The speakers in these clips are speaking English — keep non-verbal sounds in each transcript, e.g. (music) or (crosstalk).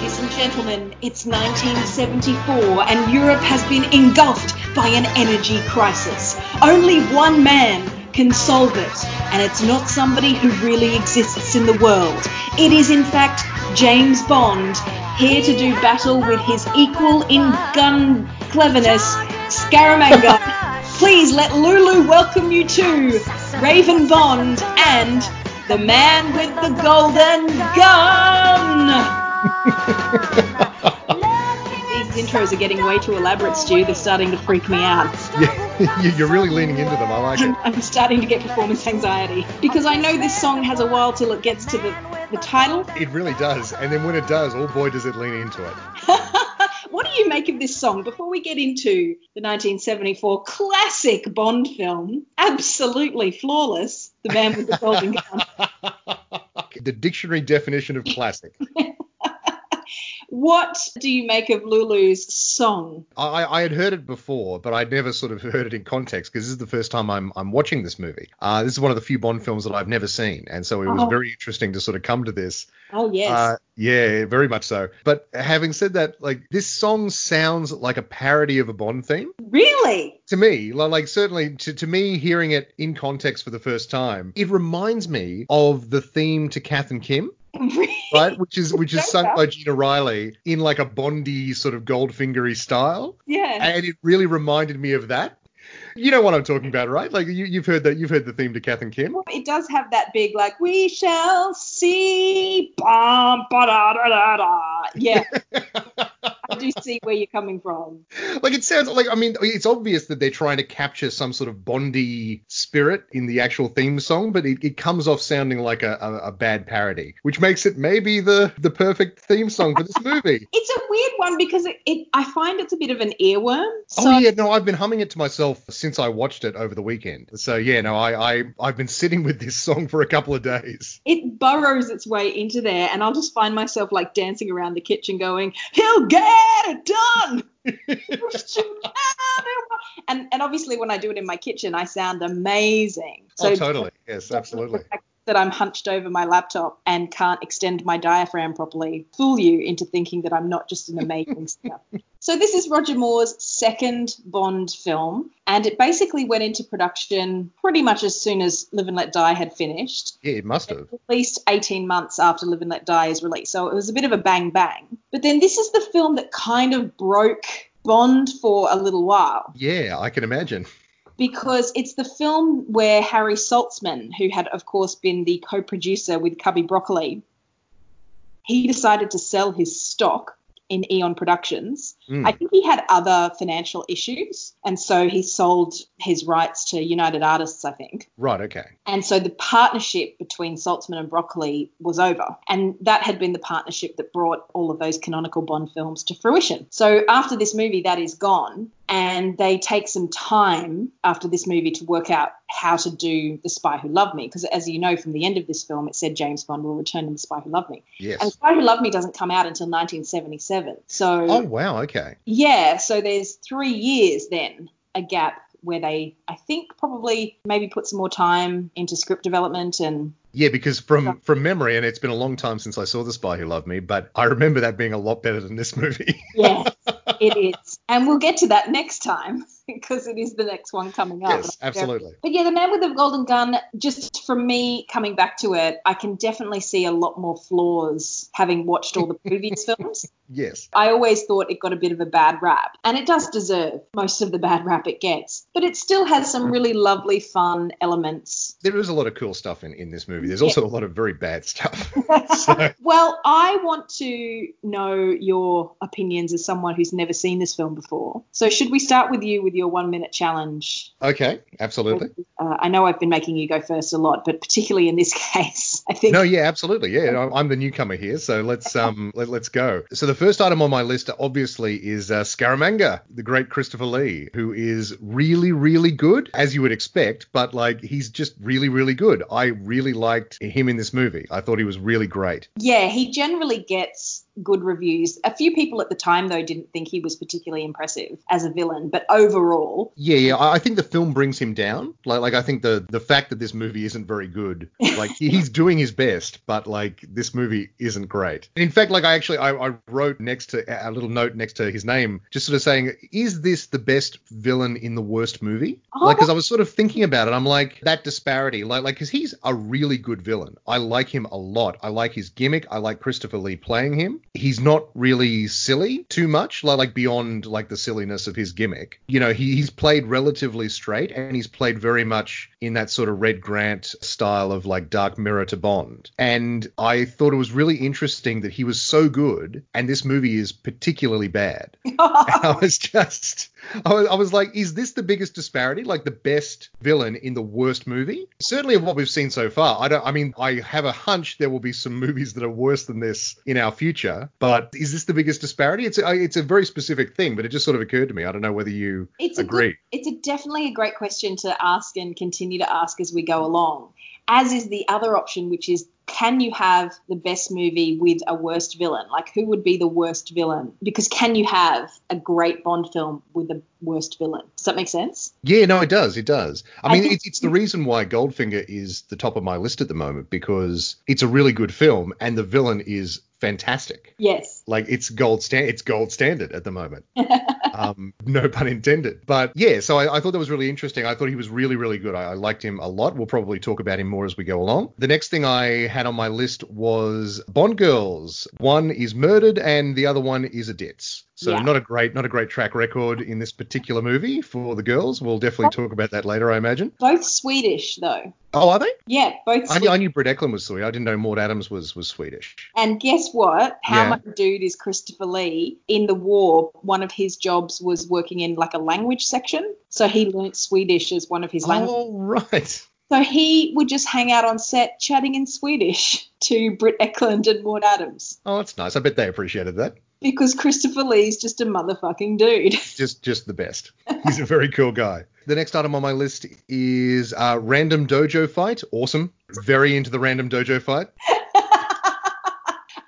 Ladies and gentlemen, it's 1974 and Europe has been engulfed by an energy crisis. Only one man can solve it, and it's not somebody who really exists in the world. It is, in fact, James Bond, here to do battle with his equal in gun cleverness, Scaramanga. (laughs) Please let Lulu welcome you to Raven Bond and the man with the golden gun. (laughs) These intros are getting way too elaborate, Stu. They're starting to freak me out. Yeah, (laughs) you- you're really leaning into them. I like it. I'm, I'm starting to get performance anxiety because I know this song has a while till it gets to the, the title. It really does. And then when it does, oh boy, does it lean into it. (laughs) what do you make of this song before we get into the 1974 classic Bond film? Absolutely flawless. The Man with the Golden Gun. the dictionary definition of classic. What do you make of Lulu's song? I, I had heard it before, but I'd never sort of heard it in context because this is the first time I'm, I'm watching this movie. Uh, this is one of the few Bond films that I've never seen, and so it was Oh. very interesting to sort of come to this. Oh, yes. Uh, yeah, very much so. But having said that, like this song sounds like a parody of a Bond theme really? to me. Like certainly to, to me, hearing it in context for the first time, it reminds me of the theme to Kath and Kim. (laughs) right? Which is which is sung by Gina Riley in like a Bondy sort of Goldfingery style, Yeah. and it really reminded me of that. You know what I'm talking about, right? Like you, you've heard that you've heard the theme to Kath and Kim. It does have that big, like, we shall see. Bum, ba, da, da, da, da. Yeah. (laughs) I do see where you're coming from. Like it sounds like I mean it's obvious that they're trying to capture some sort of Bondy spirit in the actual theme song, but it, it comes off sounding like a, a, a bad parody, which makes it maybe the the perfect theme song for this (laughs) movie. It's a weird one because it, it I find it's a bit of an earworm. Oh, so oh yeah, no, I've been humming it to myself since I watched it over the weekend. So yeah, no, I, I I've been sitting with this song for a couple of days. it burrows its way into there, and I'll just find myself like dancing around the kitchen going, he'll get it done. and and obviously when I do it in my kitchen, I sound amazing. oh totally, yes, absolutely. (laughs) that I'm hunched over my laptop and can't extend my diaphragm properly fool you into thinking that I'm not just an amazing (laughs) singer. So this is Roger Moore's second Bond film, and it basically went into production pretty much as soon as Live and Let Die had finished, Yeah, it must have. at least 18 months after Live and Let Die is released. So it was a bit of a bang bang. But then this is the film that kind of broke Bond for a little while Yeah, I can imagine. Because it's the film where Harry Saltzman, who had, of course, been the co producer with Cubby Broccoli, he decided to sell his stock in Eon Productions. Mm. I think he had other financial issues, and so he sold his rights to United Artists, I think. Right, okay. And so the partnership between Saltzman and Broccoli was over. And that had been the partnership that brought all of those canonical Bond films to fruition. So after this movie, that is gone. And they take some time after this movie to work out how to do The Spy Who Loved Me. Because as you know from the end of this film, it said James Bond will return in The Spy Who Loved Me. Yes. And The Spy Who Loved Me doesn't come out until 1977. So Oh wow, okay. Yeah, so there's three years then, a gap where they, I think, probably maybe put some more time into script development and Yeah, because from from memory, and it's been a long time since I saw The Spy Who Loved Me, but I remember that being a lot better than this movie. yes, (laughs) it is. And we'll get to that next time (laughs) because it is the next one coming up. yes, absolutely. But yeah, The Man with the Golden Gun, just from me coming back to it, I can definitely see a lot more flaws having watched all the (laughs) previous films. Yes. I always thought it got a bit of a bad rap, and it does deserve most of the bad rap it gets. But it still has some really lovely, fun elements. There is a lot of cool stuff in, in this movie. There's also a lot of very bad stuff. (laughs) so, Well, I want to know your opinions as someone who's never seen this film before. So, should we start with you with your one minute challenge? okay, absolutely. Uh, I know I've been making you go first a lot, but particularly in this (laughs) case, I think. No, yeah, absolutely. Yeah, I'm- the newcomer here, so let's um (laughs) let, let's go. So the first item on my list obviously is uh, Scaramanga, the great Christopher Lee, who is really really good as you would expect, but like he's just really really good. I really liked him in this movie. I thought he was really great. Yeah, he generally gets good reviews. A few people at the time, though, didn't think he was particularly impressive as a villain, but overall. Yeah, yeah. I think the film brings him down. Like, like I think the the fact that this movie isn't very good, (laughs) like he's doing his best, but like this movie isn't great. In fact, like I actually I, I wrote next to a little note next to his name, just sort of saying, is this the best villain in the worst movie? Oh, like, because I was sort of thinking about it, I'm like that disparity, like, like because he's a really good villain. I like him a lot. I like his gimmick. I like Christopher Lee playing him. He's not really silly too much, like, like beyond like the silliness of his gimmick. You know, he, he's played relatively straight and he's played very much in that sort of Red Grant style of like Dark Mirror to Bond. And I thought it was really interesting that he was so good and this movie is particularly bad. (laughs) I was just I was, I was, like, is this the biggest disparity? Like the best villain in the worst movie? Certainly of what we've seen so far. I don't. I mean, I have a hunch there will be some movies that are worse than this in our future. But is this the biggest disparity? It's a, it's a very specific thing, but it just sort of occurred to me. I don't know whether you it's agree. A it's a definitely a great question to ask and continue to ask as we go along. As is the other option, which is can you have the best movie with a worst villain? Like, who would be the worst villain? Because can you have a great Bond film with the worst villain? Does that make sense? Yeah, no, it does. It does. I, I mean, it's, it's the reason why Goldfinger is the top of my list at the moment because it's a really good film and the villain is fantastic. Yes. Like it's gold stand it's gold standard at the moment. (laughs) um, no pun intended. But yeah, so I, I, thought that was really interesting. I thought he was really, really good. I, I, liked him a lot. We'll probably talk about him more as we go along. The next thing I had on my list was Bond girls. One is murdered and the other one is a ditz. So yeah. not a great, not a great track record in this particular movie for the girls. We'll definitely talk about that later, I imagine. Both Swedish though. Oh, are they? Yeah, both. I knew, I knew Britt Ekland was Swedish. I didn't know Maud Adams was was Swedish. And guess what? How yeah. much dude is Christopher Lee? In the war, one of his jobs was working in like a language section, so he learnt Swedish as one of his oh, languages. Oh, right. So he would just hang out on set chatting in Swedish (laughs) to Britt Ekland and Maud Adams. Oh, that's nice. I bet they appreciated that because Christopher Lee's just a motherfucking dude. (laughs) Just just the best. He's a very cool guy. The next item on my list is uh, random dojo fight. Awesome. Very into the random dojo fight. (laughs)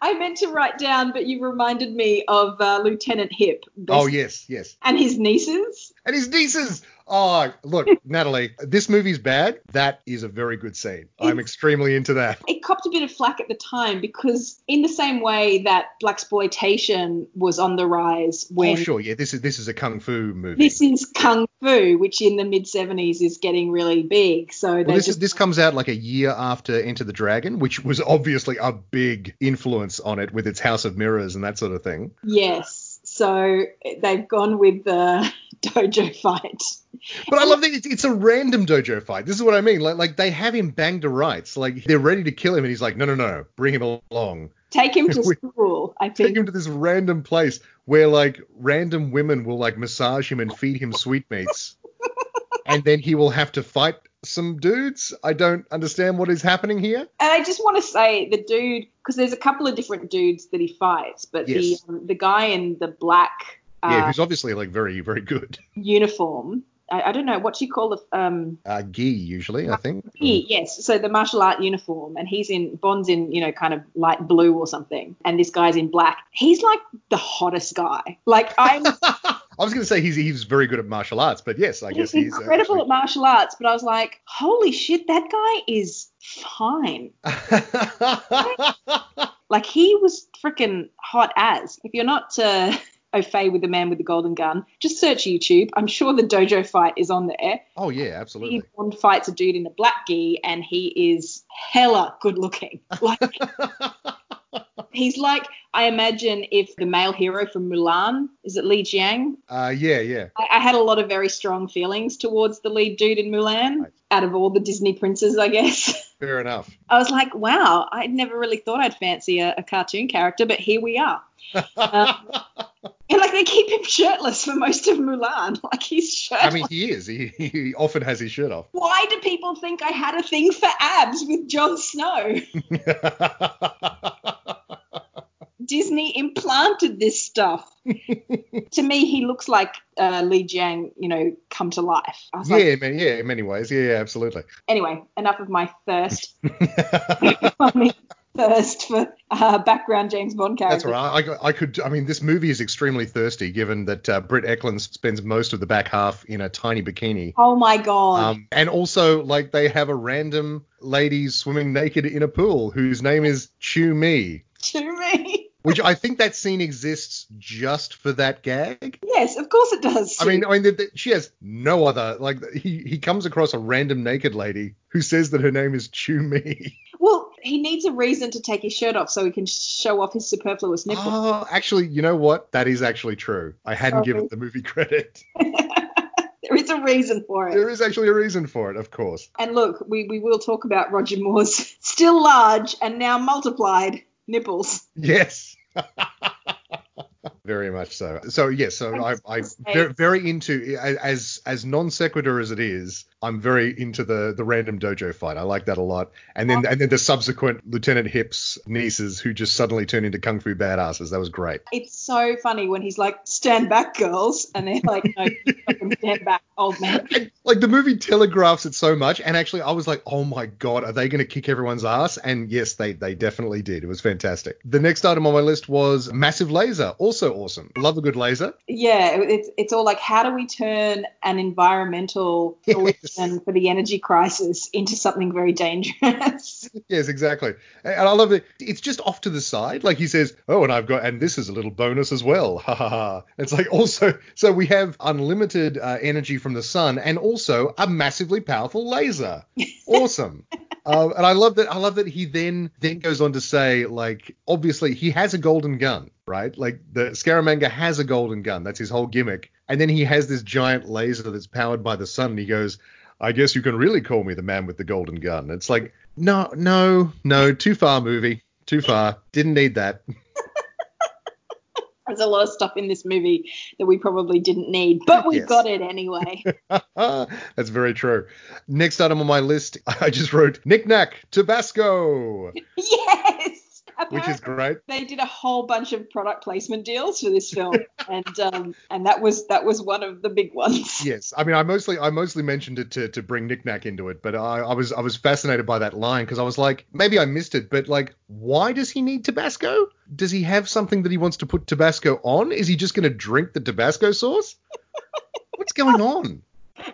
I meant to write down, but you reminded me of uh, Lieutenant Hip. Oh yes, yes. And his nieces. And his nieces. Oh, look, (laughs) Natalie, this movie's bad. That is a very good scene. I'm extremely into that. It copped a bit of flack at the time because, in the same way that blaxploitation was on the rise oh, when. Oh, sure, yeah. This is this is a kung fu movie. This is kung fu, which in the mid 70s is getting really big. So well, this just... is, this comes out like a year after Enter the Dragon, which was obviously a big influence on it with its House of Mirrors and that sort of thing. Yes. So they've gone with the (laughs) dojo fight. But I love that it's, it's, a random dojo fight. This is what I mean. Like, like they have him banged to rights. Like they're ready to kill him, and he's like, no, no, no, bring him along. Take him (laughs) to school. I think. Take him to this random place where like random women will like massage him and feed him sweetmeats, (laughs) and then he will have to fight some dudes. I don't understand what is happening here. And I just want to say the dude, because there's a couple of different dudes that he fights, but yes. the um, the guy in the black. Uh, yeah, who's obviously like very very good. Uniform. I, I don't know what you call the um. Uh, gi usually, I think. Gi, yes. So the martial art uniform, and he's in Bond's in you know kind of light blue or something, and this guy's in black. He's like the hottest guy. Like I'm. (laughs) I was going to say he's he's very good at martial arts, but yes, I he's guess he's incredible actually... at martial arts. But I was like, holy shit, that guy is fine. (laughs) like he was freaking hot as. If you're not uh, au fait with the man with the golden gun, just search YouTube. I'm sure the dojo fight is on there. Oh yeah, absolutely. He Bond fights a dude in a black gi, and he is hella good looking. (laughs) Like. He's like, I imagine if the male hero from Mulan, is it Li Jiang? Uh, yeah, yeah. I, I had a lot of very strong feelings towards the lead dude in Mulan, right. out of all the Disney princes, I guess. (laughs) Fair enough. I was like, wow, I never really thought I'd fancy a, a cartoon character, but here we are. um, (laughs) and like they keep him shirtless for most of Mulan. (laughs) Like he's shirtless. I mean, he is. He, he often has his shirt off. Why do people think I had a thing for abs with Jon Snow? Disney implanted this stuff. (laughs) to me, he looks like uh, Li Jiang, you know, come to life. yeah, like, many, yeah, in many ways. Yeah, yeah, absolutely. Anyway, enough of my thirst. (laughs) (laughs) thirst for uh, background James Bond characters. That's right. I, I could. I mean, this movie is extremely thirsty, given that uh, Britt Ekland spends most of the back half in a tiny bikini. Oh my god. Um, and also, like, they have a random lady swimming naked in a pool whose name is Chew Me. Chew Me. Which I think that scene exists just for that gag. Yes, of course it does. I mean, I mean, the, the, she has no other. Like, he he comes across a random naked lady who says that her name is Chew Me. Well, he needs a reason to take his shirt off so he can show off his superfluous nipples. Oh, actually, you know what? That is actually true. I hadn't given the movie credit. (laughs) there is a reason for it. there is actually a reason for it, of course. And look, we, we will talk about Roger Moore's (laughs) still large and now multiplied nipples. Yes. (laughs) very much so. So yes, so I, I'm very, very into as as non sequitur as it is. I'm very into the the random dojo fight. I like that a lot. And then and then the subsequent Lieutenant Hips nieces who just suddenly turn into kung fu badasses. That was great. It's so funny when he's like, "Stand back, girls," and they're like, "No, (laughs) stand back, old man." (laughs) Like the movie telegraphs it so much, and actually I was like, oh my god, are they going to kick everyone's ass? And yes, they they definitely did. It was fantastic. The next item on my list was massive laser, also awesome. Love a good laser. Yeah, it's it's all like, how do we turn an environmental (laughs) solution for the energy crisis into something very dangerous? (laughs) Yes, exactly. And I love it. It's just off to the side. Like he says, oh, and I've got, and this is a little bonus as well. (laughs) Ha ha ha. It's like also, so we have unlimited uh, energy from the sun and also a massively powerful laser. Awesome. Uh, and I love that. I love that he then then goes on to say, like, obviously he has a golden gun, right? Like the Scaramanga has a golden gun. That's his whole gimmick. And then he has this giant laser that's powered by the sun. And he goes, I guess you can really call me the man with the golden gun. It's like, no, no, no, too far, movie, too far. Didn't need that. (laughs) There's a lot of stuff in this movie that we probably didn't need, but we Yes. got it anyway. (laughs) That's very true. Next item on my list, (laughs) I just wrote Nick Nack Tabasco, (laughs) yes. Which is great. They did a whole bunch of product placement deals for this film, (laughs) and um, and that was that was one of the big ones. Yes, I mean, I mostly I mostly mentioned it to, to bring Nick Nack into it, but I, I was I was fascinated by that line because I was like, maybe I missed it, but like, why does he need Tabasco? Does he have something that he wants to put Tabasco on? Is he just going to drink the Tabasco sauce? What's going on? (laughs)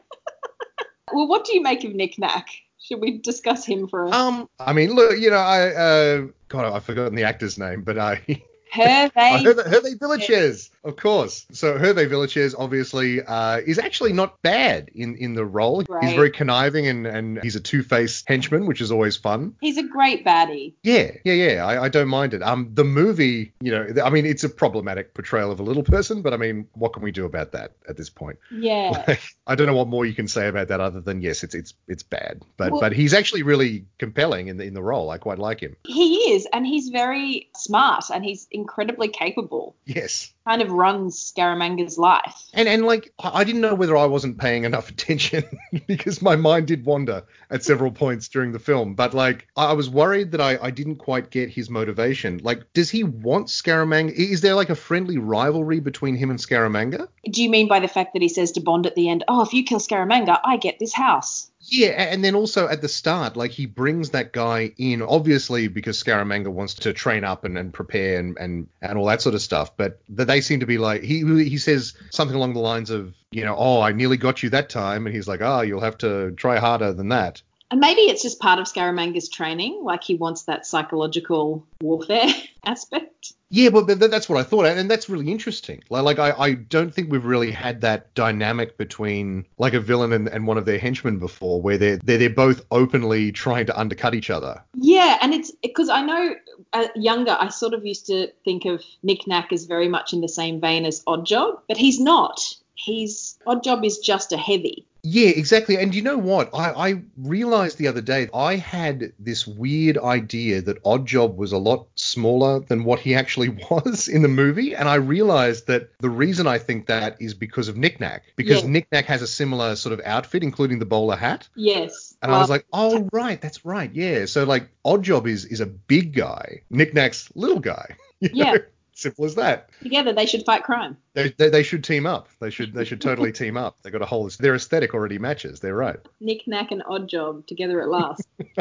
Well, what do you make of Nick Nack? Should we discuss him for a Um, I mean, look, you know, I uh, God, I've forgotten the actor's name, but I. (laughs) Hervé? Hervé, Villechaize, of course. So Hervé Villechaize obviously uh, is actually not bad in, in the role. He's very conniving and, and he's a two-faced henchman, which is always fun. He's a great baddie. Yeah, yeah, yeah. I, I don't mind it. Um, the movie, you know, I mean, it's a problematic portrayal of a little person, but I mean, what can we do about that at this point? Yeah. (laughs) I don't know what more you can say about that other than yes, it's it's it's bad. But Well- but he's actually really compelling in the in the role. I quite like him. he is, and he's very smart, and he's incredibly capable. Yes. Kind of runs Scaramanga's life. And and like I didn't know whether I wasn't paying enough (laughs) attention because my mind did wander at several points during the film. But like I I was worried that I, I didn't quite get his motivation. Like, does he want Scaramanga? Is there like a friendly rivalry between him and Scaramanga? Do you mean by the fact that he says to Bond at the end, "Oh, if you kill Scaramanga, I get this house"? Yeah, and then also at the start, like he brings that guy in, obviously because Scaramanga wants to train up and, and prepare and, and and all that sort of stuff. But th- they seem to be like he he says something along the lines of, you know, oh, I nearly got you that time, and he's like, oh, you'll have to try harder than that. And maybe it's just part of Scaramanga's training, like he wants that psychological warfare (laughs) aspect. Yeah, but, that's what I thought, and that's really interesting. Like, like I, I don't think we've really had that dynamic between like a villain and, and one of their henchmen before, where they're, they're they're both openly trying to undercut each other. Yeah, and it's because I know uh, younger, I sort of used to think of Nick Nack as very much in the same vein as Oddjob, but he's not. He's odd job is just a heavy. Yeah, exactly. And you know what? I, I realized the other day I had this weird idea that Oddjob was a lot smaller than what he actually (laughs) was in the movie. And I realized that the reason I think that is because of Nick Nack. Because Yeah. Nick Nack has a similar sort of outfit, including the bowler hat. Yes. And I was like, oh, right, that's right. Yeah. So, like, Oddjob is, is a big guy, Nick Nack's little guy. (laughs) You Yeah. Simple as that. together they should fight crime. They, they, they should team up. They should they should totally team up. They got a whole their aesthetic already matches. They're right. Nick Nack and Oddjob together at last. (laughs)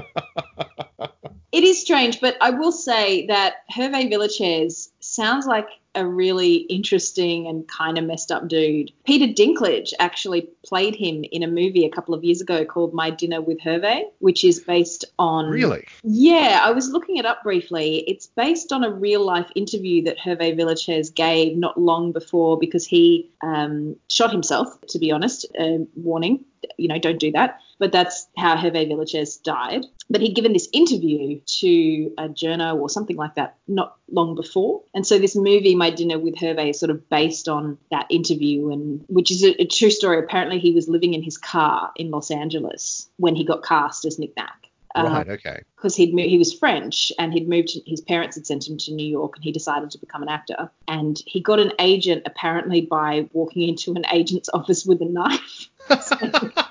It is strange, but I will say that Hervé Villechaize sounds like a really interesting and kind of messed up dude. Peter Dinklage actually played him in a movie a couple of years ago called My Dinner with Hervé, which is based on. Really? Yeah, I was looking it up briefly. It's based on a real life interview that Hervé Villechaize gave not long before because he um, shot himself, to be honest. Uh, warning, you know, don't do that. But that's how Hervé Villechaize died. But he'd given this interview to a journal or something like that not long before. And so this movie, My Dinner with Hervé, is sort of based on that interview, and which is a, a true story. Apparently, he was living in his car in Los Angeles when he got cast as Nick Nack. Uh, right. Okay. Because he'd mo- he was French and he'd moved. To, his parents had sent him to New York, and he decided to become an actor. And he got an agent apparently by walking into an agent's (laughs) office with a knife. (laughs)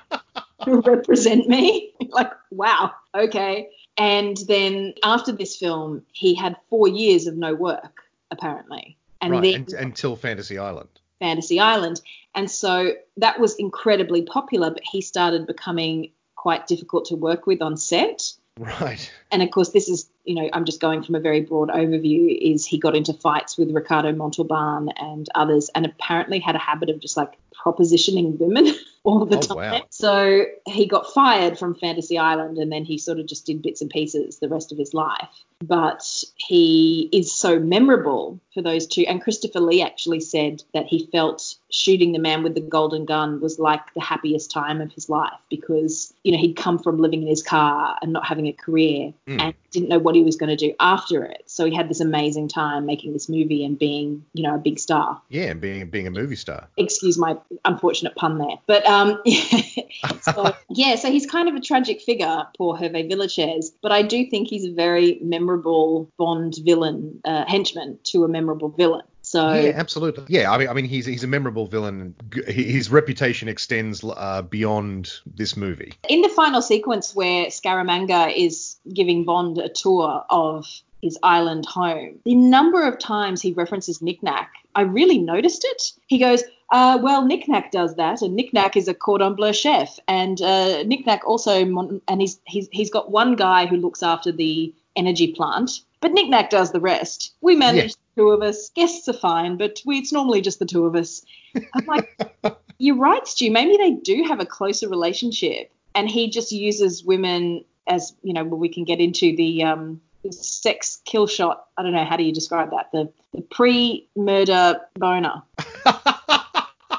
to represent me. (laughs) like, wow, okay. And then after this film, he had four years of no work, apparently. And right. then until Fantasy Island. Fantasy Island. And so that was incredibly popular, but he started becoming quite difficult to work with on set. Right. And of course, this is, you know, I'm just going from a very broad overview, is he got into fights with Ricardo Montalban and others, and apparently had a habit of just like propositioning women (laughs) all the Oh, time. wow. So he got fired from Fantasy Island and then he sort of just did bits and pieces the rest of his life. But he is so memorable for those two. And Christopher Lee actually said that he felt shooting the man with the golden gun was like the happiest time of his life because, you know, he'd come from living in his car and not having a career Mm. and didn't know what he was going to do after it. So he had this amazing time making this movie and being, you know, a big star Yeah, and being being a movie star. excuse my unfortunate pun there. But um, (laughs) so, (laughs) yeah, so he's kind of a tragic figure, poor Hervé Villechaize. But I do think he's a very memorable Bond villain, uh, henchman to a memorable villain. So Yeah, absolutely. Yeah, I mean, I mean, he's he's a memorable villain. His reputation extends uh, beyond this movie. in the final sequence where Scaramanga is giving Bond a tour of his island home, the number of times he references Nick-Nack, I really noticed it. He goes, uh, well, Nick-Nack does that, and Nick-Nack is a cordon bleu chef, and uh, Nick-Nack also, mon- and he's, he's, he's got one guy who looks after the energy plant, but Nick-Nack does the rest. We manage the two of us. Guests are fine, but we, it's normally just the two of us. I'm like, (laughs) you're right, Stu. Maybe they do have a closer relationship, and he just uses women as you know. We can get into the um, sex kill shot. I don't know how do you describe that. The the pre-murder boner. (laughs)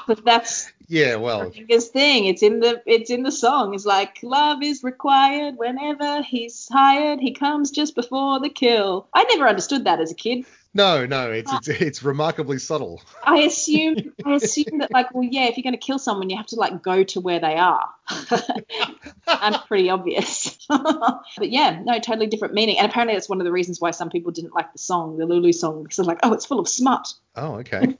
But (laughs) that's Yeah, well, the biggest thing. It's in the it's in the song. It's like love is required whenever he's hired. He comes just before the kill. I never understood that as a kid. no, no, it's ah. it's it's remarkably subtle. I assume I assume that like well yeah if you're going to kill someone you have to like go to where they are. (laughs) I'm pretty obvious. (laughs) but yeah, no, totally different meaning. And apparently that's one of the reasons why some people didn't like the song, the Lulu song, because they're like, oh, it's full of smut. Oh, okay.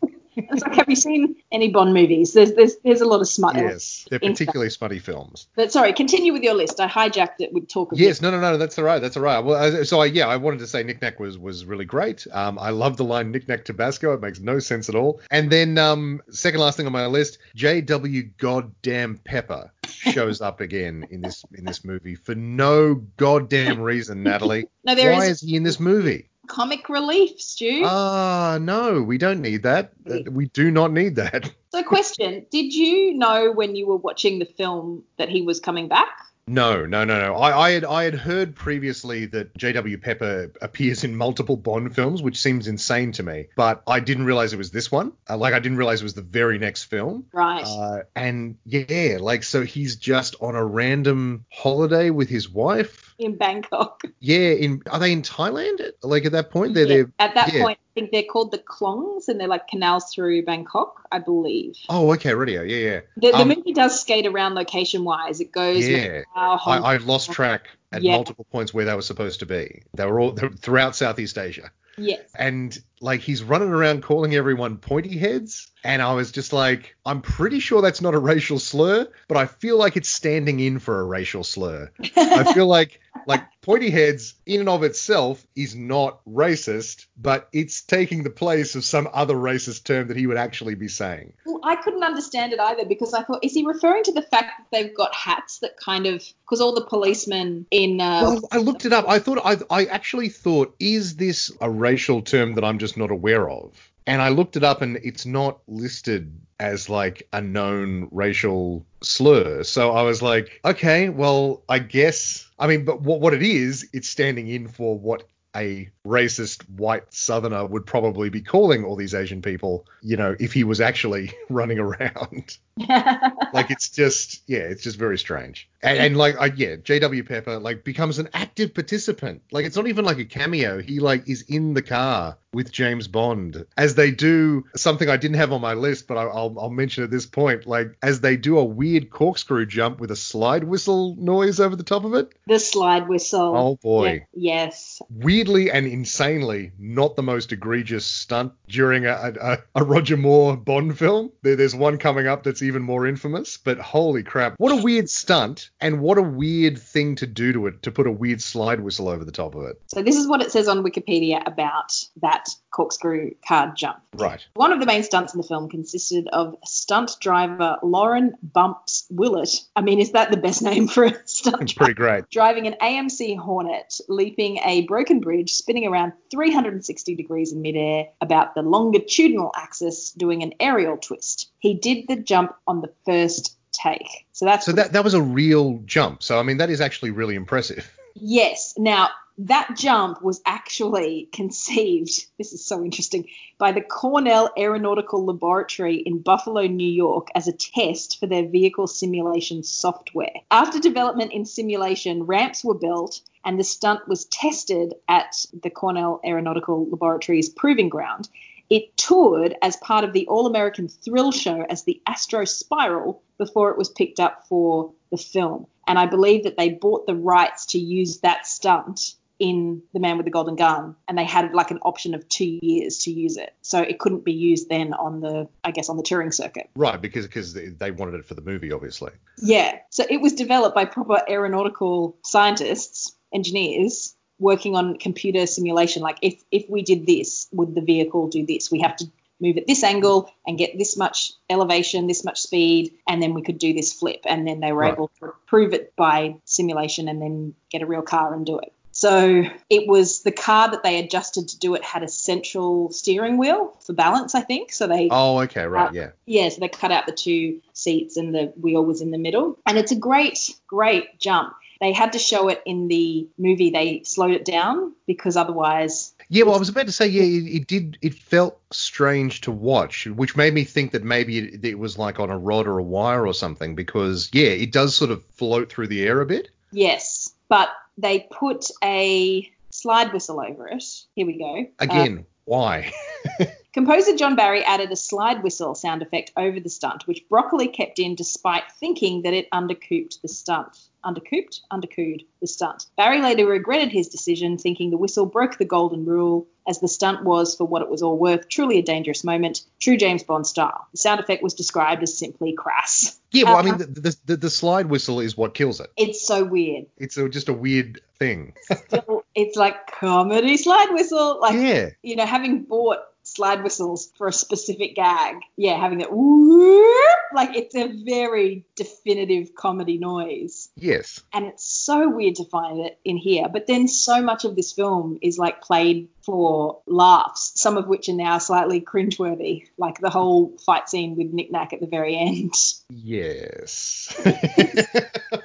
It's like, have you seen any Bond movies? There's there's there's a lot of smut. yes, they're particularly smutty films. But sorry, continue with your list. I hijacked it with talk of it. Yes, no, no, no, that's all right, that's all right. Well, I- so I, yeah, I wanted to say Nick Nack was was really great. Um, I love the line Nick Nack Tabasco. It makes no sense at all. And then um, second last thing on my list, J.W. Goddamn Pepper shows up again in this in this movie for no goddamn reason, Natalie. (laughs) No, there Why is is he in this movie? Comic relief, Stu. Ah, no, we don't need that. Uh, We do not need that. so question, did you know when you were watching the film that he was coming back? No, no, no, no. I, I had I had heard previously that J.W. Pepper appears in multiple Bond films, which seems insane to me. But I didn't realize it was this one. Uh, like I didn't realize it was the very next film. Right. Uh, and yeah, like so he's just on a random holiday with his wife. In Bangkok. Yeah, in are they in Thailand? Like at that point, they're Yeah. they're At that yeah. point, I think they're called the Klongs, and they're like canals through Bangkok, I believe. Oh, okay, radio. Yeah, yeah. The, the Um, movie does skate around location wise. It goes Yeah. Macau, Hong I, I lost track at Yeah. multiple points where they were supposed to be. They were all (laughs) throughout Southeast Asia. Yes. and like he's running around calling everyone pointy heads and i was just like i'm pretty sure that's not a racial slur but i feel like it's standing in for a racial slur i feel (laughs) like like pointy heads in and of itself is not racist, but it's taking the place of some other racist term that he would actually be saying. Well, I couldn't understand it either because I thought, is he referring to the fact that they've got hats that kind of, because all the policemen in. Uh, well, I looked it up. I thought, I, I actually thought, is this a racial term that I'm just not aware of? And I looked it up and it's not listed as like a known racial slur. So I was like, okay, well, I guess. I mean, but what, what it is, it's standing in for what a racist white southerner would probably be calling all these Asian people, you know, if he was actually (laughs) running around. (laughs) like it's just, yeah, it's just very strange. And, and like, I, yeah, J.W. Pepper like becomes an active participant. Like it's not even like a cameo. He like is in the car with James Bond as they do something I didn't have on my list, but I, will I'll mention at this point. Like as they do a weird corkscrew jump with a slide whistle noise over the top of it. The slide whistle. Oh boy. Yeah, yes. Weirdly and insanely, not the most egregious stunt during a, a, a Roger Moore Bond film. There, there's one coming up that's even more infamous, but holy crap, what a weird stunt and what a weird thing to do to it to put a weird slide whistle over the top of it. So this is what it says on Wikipedia about that that corkscrew card jump. Right. One of the main stunts in the film consisted of stunt driver Loren Bumps Willert. I mean, is that the best name for a stunt? It's pretty great. Driving an AMC Hornet, leaping a broken bridge, spinning around 360 degrees in midair about the longitudinal axis, doing an aerial twist. He did the jump on the first take. So that's so that that was a real jump. So I mean, that is actually really impressive. (laughs) Yes. Now, that jump was actually (laughs) conceived, this is so interesting, by the Cornell Aeronautical Laboratory in Buffalo, New York, as a test for their vehicle simulation software. After development in simulation, ramps were built and the stunt was tested at the Cornell Aeronautical Laboratory's proving ground. It toured as part of the All American Thrill Show as the Astro Spiral before it was picked up for the film. And I believe that they bought the rights to use that stunt in The Man with the Golden Gun, and they had like an option of two years to use it, so it couldn't be used then on the, I guess, on the touring circuit. Right, because because they wanted it for the movie, obviously. Yeah, so it was developed by proper aeronautical scientists, engineers, working on computer simulation. Like if if we did this, would the vehicle do this? We have to move at this angle and get this much elevation, this much speed, and then we could do this flip. And then they were right. able to prove it by simulation and then get a real car and do it. So it was the car that they adjusted to do it had a central steering wheel for balance, I think. So they Oh, okay, right, uh, yeah. Yeah, so they cut out the two seats and the wheel was in the middle. And it's a great, great jump. They had to show it in the movie. They slowed it down because otherwise yeah, well, I was about to say, yeah, it, it, did. It felt strange to watch, which made me think that maybe it, it, was like on a rod or a wire or something, because yeah, it does sort of float through the air a bit. Yes, but they put a slide whistle over it. Here we go. Again, uh, why? (laughs) Composer John Barry added a slide whistle sound effect over the stunt, which Broccoli kept in despite thinking that it undercooped the stunt. Undercooped? Undercooed the stunt. Barry later regretted his decision, thinking the whistle broke the golden rule, as the stunt was, for what it was all worth, truly a dangerous moment, true James Bond style. The sound effect was described as simply crass. Yeah, well, I mean, uh-huh. the, the, the, slide whistle is what kills it. It's so weird. It's a, just a weird thing. Still, it's like comedy slide whistle. Like, yeah. you know, having bought slide whistles for a specific gag. Yeah, having that whoop, like it's a very definitive comedy noise. Yes. And it's so weird to find it in here. But then so much of this film is like played for laughs, some of which are now slightly cringeworthy, like the whole fight scene with Nick Nack at the very end. Yes. (laughs)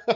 (laughs)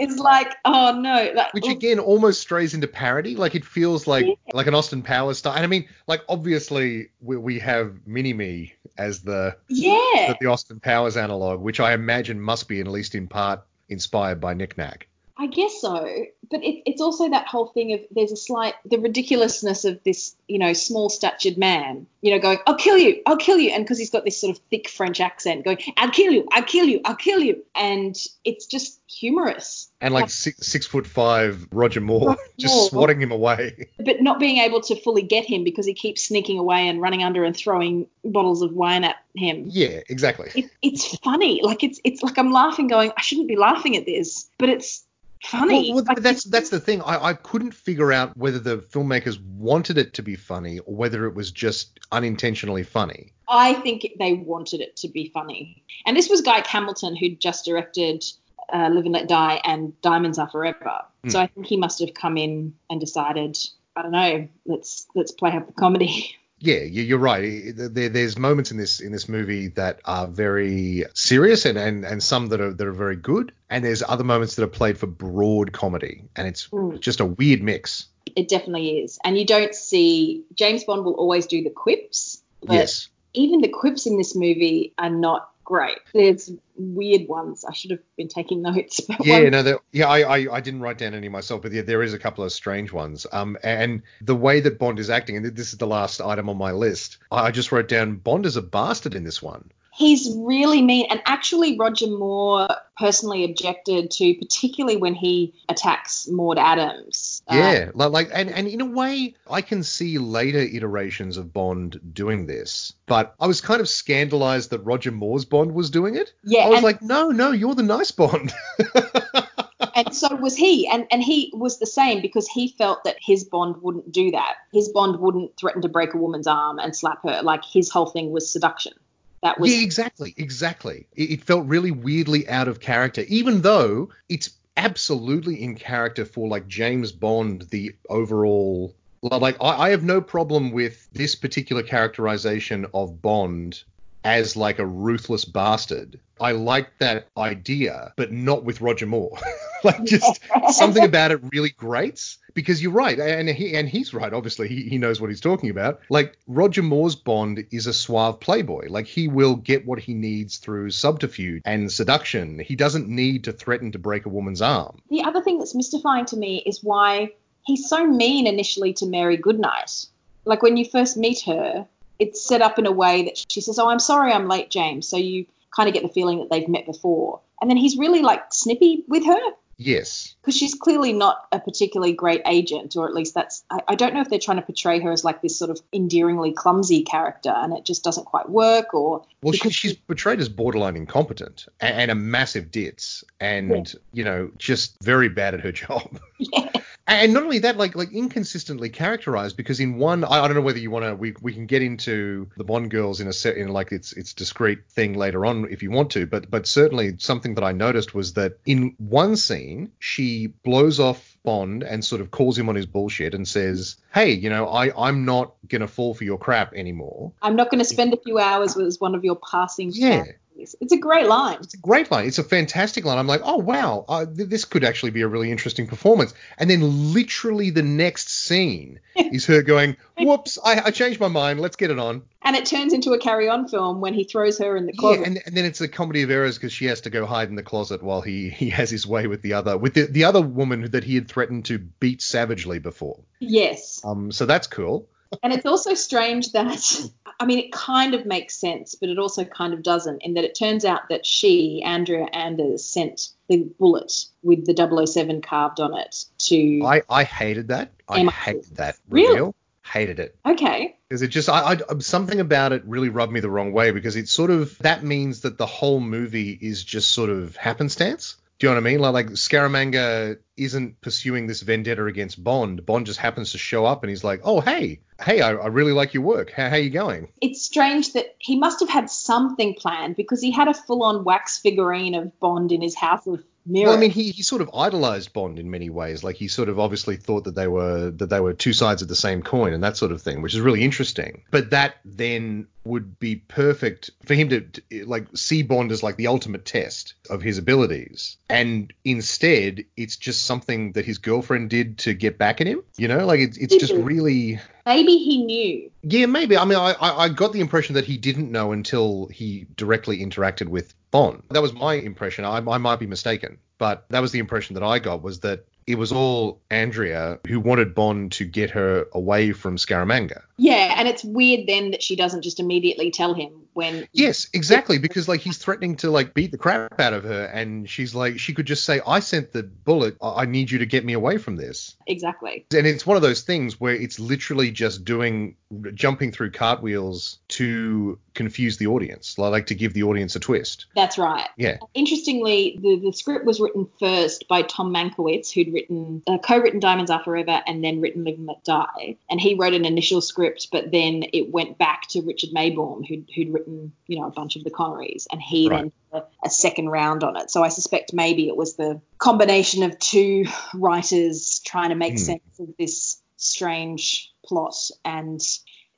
It's like, oh no. Like, Which again almost strays into parody. Like it feels like yeah. like an Austin Powers style. And I mean, like obviously we, we have Mini Me as the yeah the, the Austin Powers analog, which I imagine must be at least in part inspired by Nick Nack. I guess so, but it, it's also that whole thing of there's a slight the ridiculousness of this, you know, small statured man, you know, going, "I'll kill you, I'll kill you," and because he's got this sort of thick French accent, going, "I'll kill you, I'll kill you, I'll kill you," and it's just humorous. And like, six, six foot five Roger Moore Roger (laughs) just Moore. swatting him away, but not being able to fully get him because he keeps sneaking away and running under and throwing bottles of wine at him. Yeah, exactly. It, it's funny, like it's it's like I'm laughing, going, I shouldn't be laughing at this, but it's funny. Well, well that's that's the thing. I, I couldn't figure out whether the filmmakers wanted it to be funny or whether it was just unintentionally funny. I think they wanted it to be funny. And this was Guy Hamilton who'd just directed uh, Live and Let Die and Diamonds Are Forever. Mm. So I think he must have come in and decided, I don't know, let's let's play up the comedy. (laughs) Yeah, you're right. There's moments in this in this movie that are very serious and, and, and some that are that are very good, and there's other moments that are played for broad comedy, and it's mm. just a weird mix. It definitely is, and you don't see James Bond will always do the quips, but yes. even the quips in this movie are not great. There's weird ones. I should have been taking notes. (laughs) yeah, one... no, yeah, I, I, I didn't write down any myself, but yeah, there is a couple of strange ones. Um, and the way that Bond is acting, and this is the last item on my list, I just wrote down Bond is a bastard in this one he's really mean. And actually, Roger Moore personally objected to, particularly when he attacks Maud Adams. Uh, yeah, uh, like, and, and in a way, I can see later iterations of Bond doing this, but I was kind of scandalized that Roger Moore's Bond was doing it. Yeah, I was like, no, no, you're the nice Bond. (laughs) and so was he and and he was the same because he felt that his bond wouldn't do that his bond wouldn't threaten to break a woman's arm and slap her like his whole thing was seduction that was yeah, exactly, exactly. It, it felt really weirdly out of character, even though it's absolutely in character for like James Bond, the overall. Like, I, I have no problem with this particular characterization of Bond as like a ruthless bastard. I like that idea, but not with Roger Moore. (laughs) like just (laughs) something about it really grates because you're right, and he and he's right. Obviously, he, he knows what he's talking about. Like Roger Moore's Bond is a suave playboy. Like he will get what he needs through subterfuge and seduction. He doesn't need to threaten to break a woman's arm. The other thing that's mystifying to me is why he's so mean initially to Mary Goodnight. Like when you first meet her, it's set up in a way that she says, "Oh, I'm sorry, I'm late, James." So you kind of get the feeling that they've met before. And then he's really like snippy with her. Yes. Because she's clearly not a particularly great agent, or at least that's. I, I, don't know if they're trying to portray her as like this sort of endearingly clumsy character, and it just doesn't quite work, or. Well, she, she's portrayed as borderline incompetent and, and a massive ditz, and yeah. you know, just very bad at her (laughs) job. Yeah and not only that, like like inconsistently characterized because in one, I, I don't know whether you want to, we, we can get into the Bond girls in a set in like its its discrete thing later on if you want to, but but certainly something that I noticed was that in one scene she blows off Bond and sort of calls him on his bullshit and says, "Hey, you know, I I'm not gonna fall for your crap anymore. I'm not gonna spend a few hours with one of your passing yeah." It's a great line. It's a great line. It's a fantastic line. I'm like, oh wow, uh, th- this could actually be a really interesting performance. And then literally the next scene (laughs) is her going, whoops, I, I, changed my mind. Let's get it on. And it turns into a carry-on film when he throws her in the closet. Yeah, and, and then it's a comedy of errors because she has to go hide in the closet while he he has his way with the other with the, the other woman that he had threatened to beat savagely before. Yes. Um. So that's cool and it's also strange that I mean it kind of makes sense, but it also kind of doesn't, in that it turns out that she, Andrea Anders, sent the bullet with the 007 carved on it to I, I hated that. I hated that reveal. Really? Hated it. Okay. Because it just I, I um, something about it really rubbed me the wrong way because it's sort of that means that the whole movie is just sort of happenstance. Do you know what I mean? Like, like Scaramanga isn't pursuing this vendetta against Bond. Bond just happens to show up and he's like, "Oh, hey, hey, I, I really like your work. How, how you going?" It's strange that he must have had something planned because he had a full-on wax figurine of Bond in his house of Well, I mean, he, he sort of idolized Bond in many ways. Like he sort of obviously thought that they were that they were two sides of the same coin and that sort of thing, which is really interesting. But that then would be perfect for him to, to, like see Bond as like the ultimate test of his abilities. And instead, it's just something that his girlfriend did to get back at him. You know, like it's it's just mm-hmm. really. Maybe he knew. Yeah, maybe. I mean, I I got the impression that he didn't know until he directly interacted with Bond. That was my impression. I, I might be mistaken, but that was the impression that I got was that it was all Andrea who wanted Bond to get her away from Scaramanga. Yeah, and it's weird then that she doesn't just immediately tell him when yes exactly because like he's threatening to like beat the crap out of her and she's like she could just say i sent the bullet i need you to get me away from this. Exactly. And it's one of those things where it's literally just doing jumping through cartwheels to confuse the audience like to give the audience a twist. That's right. Yeah. Interestingly the, the script was written first by tom mankiewicz who'd written uh, co-written diamonds are forever and then written live and let die. And he wrote an initial script but then it went back to richard maibaum who'd, who'd written you know a bunch of the connerys and he right. then a, a second round on it so i suspect maybe it was the combination of two (laughs) writers trying to make mm. sense of this strange plot and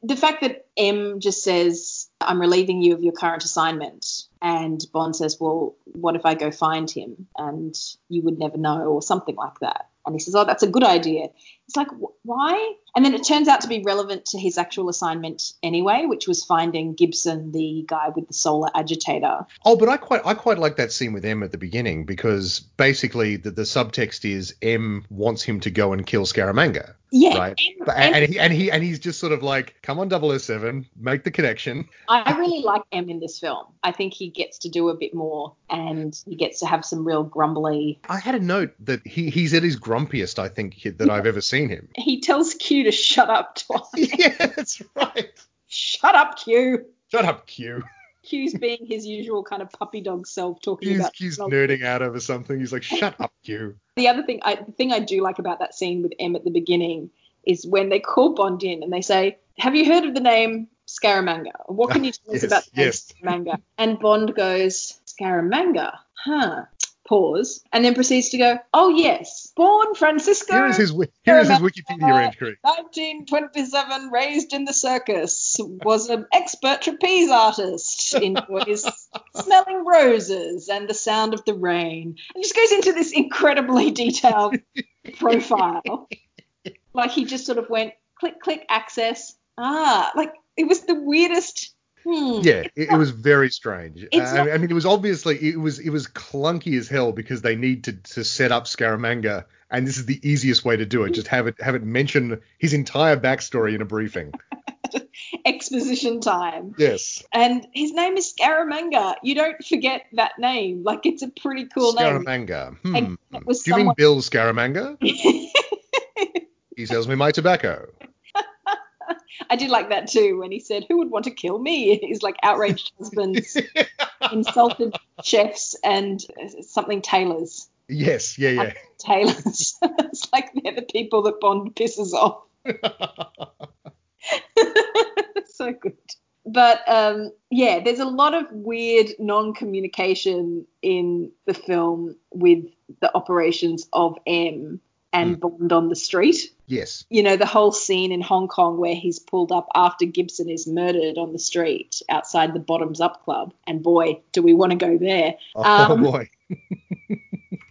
the fact that M just says, I'm relieving you of your current assignment, and Bond says, Well, what if I go find him? And you would never know, or something like that. And he says, Oh, that's a good idea. It's like, why? And then it turns out to be relevant to his actual assignment anyway, which was finding Gibson, the guy with the solar agitator. Oh, but I quite I quite like that scene with M at the beginning because basically the, the subtext is M wants him to go and kill Scaramanga. Yeah. Right. But, and, and, he and he and he's just sort of like, come on, 007, make the connection. I really like M in this film. I think he gets to do a bit more and he gets to have some real grumbly. I had a note that he, he's at his grumpiest, I think, that I've ever seen him. He tells Q to shut up twice. (laughs) yeah, that's right. Shut up, Q. Shut up, Q. Q's being his usual kind of puppy dog self talking Q's, about. Q's nerding out over something. He's like, shut up, Q. The other thing, I, the thing I do like about that scene with M at the beginning is when they call Bond in and they say, "Have you heard of the name Scaramanga? What can you tell us (laughs) about the yes. Scaramanga?" And Bond goes, "Scaramanga, huh?" Pause, and then proceeds to go, "Oh yes, born Francisco." Here is his here is his Wikipedia entry. 1927, raised in the circus, was an expert trapeze artist. Enjoys (laughs) smelling roses and the sound of the rain, and just goes into this incredibly detailed profile. Like he just sort of went click click access. Ah, like it was the weirdest Hmm. Yeah, it, it, was very strange. Uh, not, I mean, it was obviously it was it was clunky as hell because they need to to set up Scaramanga, and this is the easiest way to do it. Just have it have it mention his entire backstory in a briefing. (laughs) Exposition time. Yes. And his name is Scaramanga. You don't forget that name. Like it's a pretty cool Scaramanga. name. Hmm. Do you someone... mean Bill Scaramanga? (laughs) he sells me my tobacco. I did like that too when he said, "Who would want to kill me?" (laughs) He's like outraged (laughs) husbands, (laughs) insulted chefs, and something tailors. Yes, yeah, yeah. Tailors. it's like they're the people that Bond pisses off. so good. But um, yeah, there's a lot of weird non-communication in the film with the operations of M and mm. Bond on the street. Yes. You know, the whole scene in Hong Kong where he's pulled up after Gibson is murdered on the street outside the Bottoms Up Club. And boy, do we want to go there. Oh, um, boy. (laughs)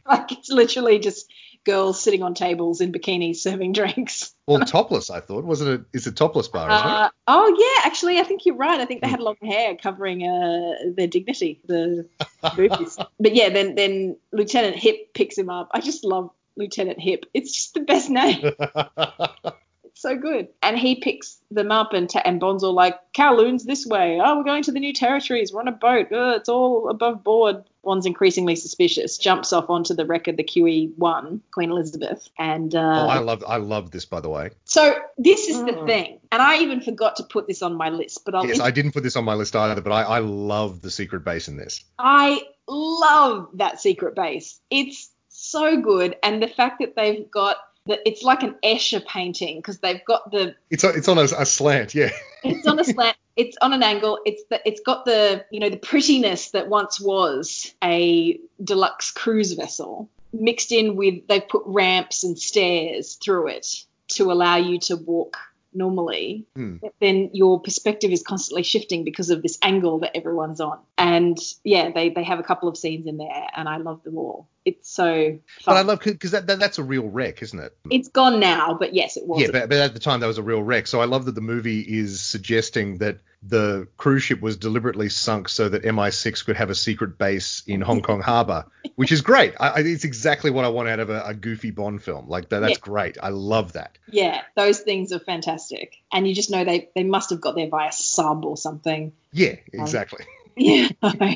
like it's literally just girls sitting on tables in bikinis serving drinks. Well, topless, I thought. Wasn't it It's is a topless bar, uh, Oh yeah, actually I think you're right. I think they had long hair covering uh, their dignity, the boobies. (laughs) but yeah, then then Lieutenant Hip picks him up. I just love Lieutenant Hip. It's just the best name. (laughs) it's so good. And he picks them up, and, ta- and Bond's all like, Kowloon's this way. Oh, we're going to the new territories. We're on a boat. Oh, it's all above board. Bond's increasingly suspicious. Jumps off onto the wreck of the QE1, Queen Elizabeth, and uh, oh, I love I love this by the way. So this is the mm. thing, and I even forgot to put this on my list, but I'll yes, I didn't put this on my list either, but I, I love the secret base in this. I love that secret base. It's so good, and the fact that they've got the, it's like an Escher painting because they've got the it's a, it's on a, a slant, yeah. (laughs) it's on a slant. It's on an angle. It's the, it's got the you know the prettiness that once was a deluxe cruise vessel mixed in with they've put ramps and stairs through it to allow you to walk normally, mm. then your perspective is constantly shifting because of this angle that everyone's on. And yeah, they, they have a couple of scenes in there, and I love them all. It's so But. I love because that, that that's a real wreck, isn't it? it's gone now, but yes, it was. Yeah, but, but at the time that was a real wreck. So I love that the movie is suggesting that the cruise ship was deliberately sunk so that MI6 could have a secret base in Hong (laughs) Kong Harbor, which is great. I, I, it's exactly what I want out of a, a goofy Bond film. Like that, that's Yeah. great. I love that. yeah, those things are fantastic, and you just know they they must have got there via sub or something. Yeah, um, exactly. (laughs) Yeah, (laughs)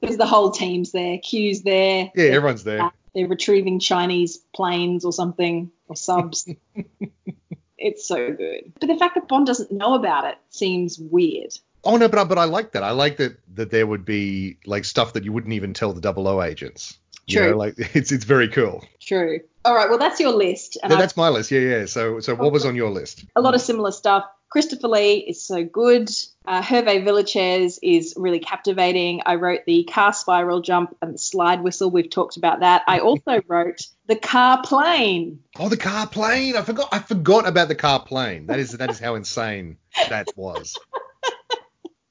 because the whole team's there, Q's there. Yeah, everyone's there. Uh, they're retrieving Chinese planes or something or subs. (laughs) it's so good. But the fact that Bond doesn't know about it seems weird. Oh no, but I, but I like that. I like that that there would be like stuff that you wouldn't even tell the double O agents. You True. know, like (laughs) it's it's very cool. True. All right, well that's your list, and Yeah, that's my list. Yeah, yeah. So so what was on your list? a lot of similar stuff. Christopher Lee is so good. Uh, Hervé Villechaize is really captivating. I wrote the car spiral jump and the slide whistle. We've talked about that. I also (laughs) wrote the car plane. Oh, the car plane. I forgot. I forgot about the car plane. That is that is how insane that was. (laughs)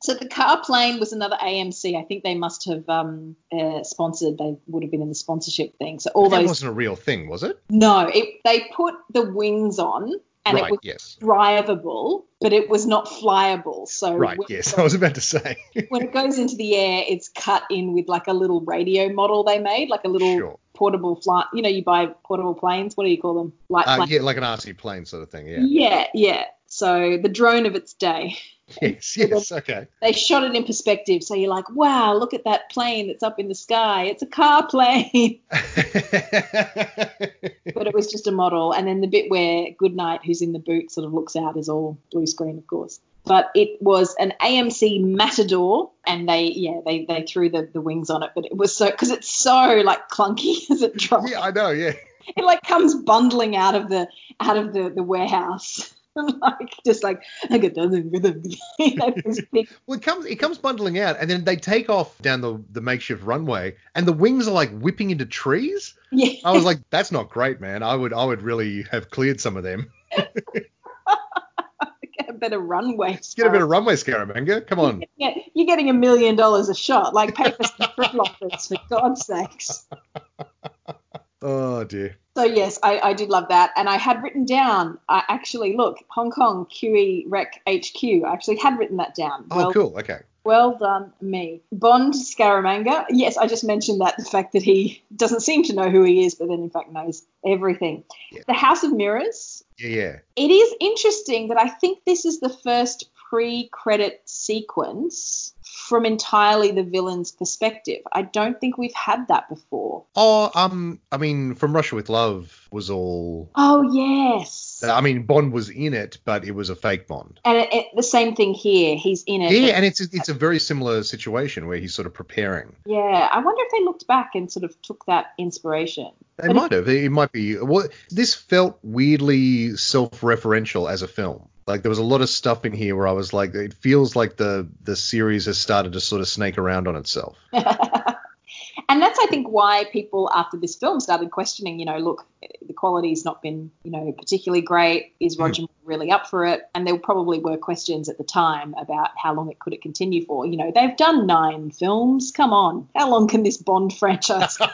So the car plane was another AMC. I think they must have um, uh, sponsored. They would have been in the sponsorship thing. So all that those. wasn't a real thing, was it? No, it, they put the wings on and right. it was yes. drivable, but it was not flyable. So Right. Yes. (laughs) I was about to say. when it goes into the air, it's cut in with like a little radio model they made, like a little Sure. portable flight. You know, you buy portable planes. What do you call them? Light Uh, planes. yeah, like an RC plane sort of thing. Yeah. yeah, yeah. So the drone of its day. (laughs) Yes. Yes. Okay. They shot it in perspective, so you're like, wow, look at that plane that's up in the sky. It's a car plane. (laughs) but it was just a model. And then the bit where Goodnight, who's in the boot, sort of looks out is all blue screen, of course. But it was an AMC Matador, and they, yeah, they, they threw the, the wings on it. But it was so, because it's so like clunky (laughs) as it drives. yeah, I know. Yeah. It like comes bundling out of the out of the, the warehouse. (laughs) like just like I get done (laughs) you know, this (laughs) big Well, it comes it comes bundling out, and then they take off down the the makeshift runway, and the wings are like whipping into trees. yeah I was like, that's not great, man. I would I would really have cleared some of them. get a better runway. Get a bit of runway Scaramanga. Come on. Yeah, you're getting a million dollars a shot. Like pay for some for God's sakes. Oh dear. So yes, I, I did love that, and I had written down. I actually look Hong Kong QE wreck HQ. I actually had written that down. Oh, well, cool. Okay. well done, me. Bond Scaramanga. Yes, I just mentioned that the fact that he doesn't seem to know who he is, but then in fact knows everything. Yeah. The House of Mirrors. Yeah, yeah. It is interesting that I think this is the first pre-credit sequence from entirely the villain's perspective. I don't think we've had that before. Oh, um, I mean, from Russia with Love was all. Oh yes. I mean, Bond was in it, but it was a fake Bond. And it, it, the same thing here. He's in it. Yeah, and it's it's a very similar situation where he's sort of preparing. Yeah, I wonder if they looked back and sort of took that inspiration. They But might have. It might be. Well, this felt weirdly self-referential as a film. Like there was a lot of stuff in here where I was like, it feels like the the series has started to sort of snake around on itself. (laughs) and that's, I think, why people after this film started questioning. You know, look, the quality's not been, you know, particularly great. Is hmm. Roger Moore really up for it? And there probably were questions at the time about how long it could it continue for. You know, they've done nine films. Come on, how long can this Bond franchise? (laughs)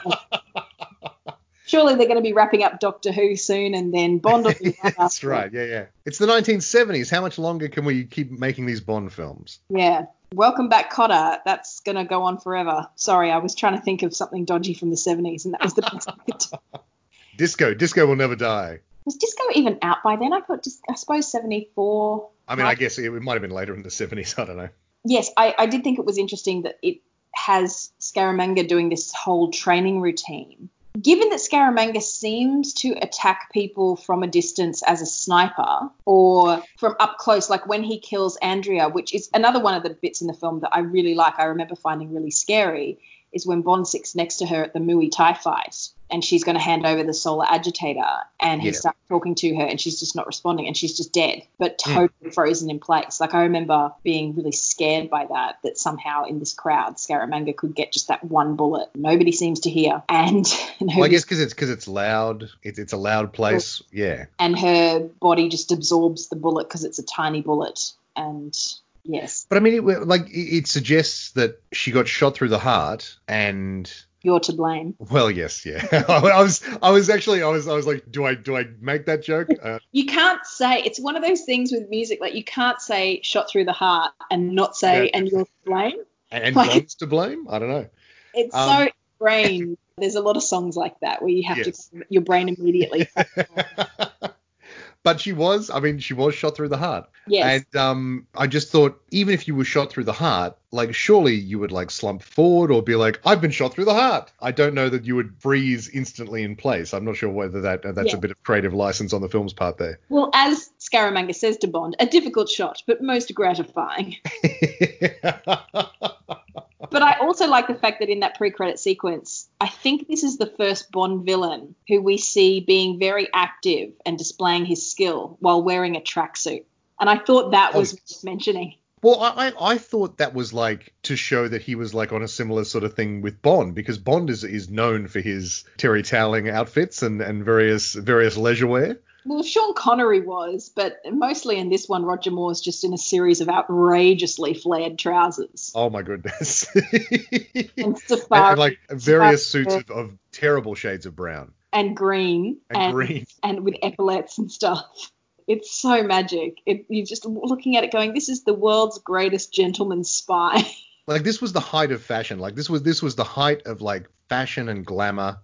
Surely they're going to be wrapping up Doctor Who soon, and then Bond will be (laughs) That's right. Yeah, yeah. It's the 1970s. How much longer can we keep making these Bond films? Yeah. Welcome back, Kotter. That's going to go on forever. Sorry, I was trying to think of something dodgy from the 70s, and that was the best I could do. (laughs) Disco, disco will never die. Was disco even out by then? I thought, just, I suppose 74. I mean, I guess it, might have been later in the 70s. (laughs) I don't know. Yes, I, I did think it was interesting that it has Scaramanga doing this whole training routine. Given that Scaramanga seems to attack people from a distance as a sniper or from up close, like when he kills Andrea, which is another one of the bits in the film that I really like, I remember finding really scary, is when Bond sits next to her at the Muay Thai fight and she's going to hand over the solar agitator and he Yeah. starts talking to her and she's just not responding and she's just dead, but Mm. totally frozen in place. Like I remember being really scared by that, that somehow in this crowd, Scaramanga could get just that one bullet. Nobody seems to hear. And, (laughs) and, Well, I guess because it's because it's loud. It's it's a loud place. Yeah. and her body just absorbs the bullet because it's a tiny bullet. And yes. But I mean, it, like it, suggests that she got shot through the heart, and you're to blame. Well, yes, yeah. (laughs) I was, I was actually, I was, I was like, do I, do I make that joke? (laughs) Uh, you can't say it's one of those things with music, like you can't say "shot through the heart" and not say yeah. "and you're to blame." And, and like, to blame? I don't know. It's um, so brain. There's a lot of songs like that where you have yes. to your brain immediately. (laughs) but she was, I mean, she was shot through the heart. Yes. And um, I just thought, even if you were shot through the heart, like surely you would like slump forward or be like, I've been shot through the heart. I don't know that you would freeze instantly in place. I'm not sure whether that uh, that's yeah. a bit of creative license on the film's part there. Well, as Scaramanga says to Bond, a difficult shot, but most gratifying. (laughs) but I also like the fact that in that pre-credit sequence, I think this is the first Bond villain who we see being very active and displaying his skill while wearing a tracksuit. And I thought that was oh. worth mentioning. Well, I, I thought that was like to show that he was like on a similar sort of thing with Bond because Bond is is known for his terry toweling outfits and, and various various leisure wear. Well, Sean Connery was, but mostly in this one, Roger Moore's just in a series of outrageously flared trousers. Oh my goodness! (laughs) and, safari, and, like various suits of, of, terrible shades of brown and green and, and green (laughs) and with epaulets and stuff. It's so magic. It, you're just looking at it, going, "This is the world's greatest gentleman spy." (laughs) Like this was the height of fashion. Like this was this was the height of like fashion and glamour.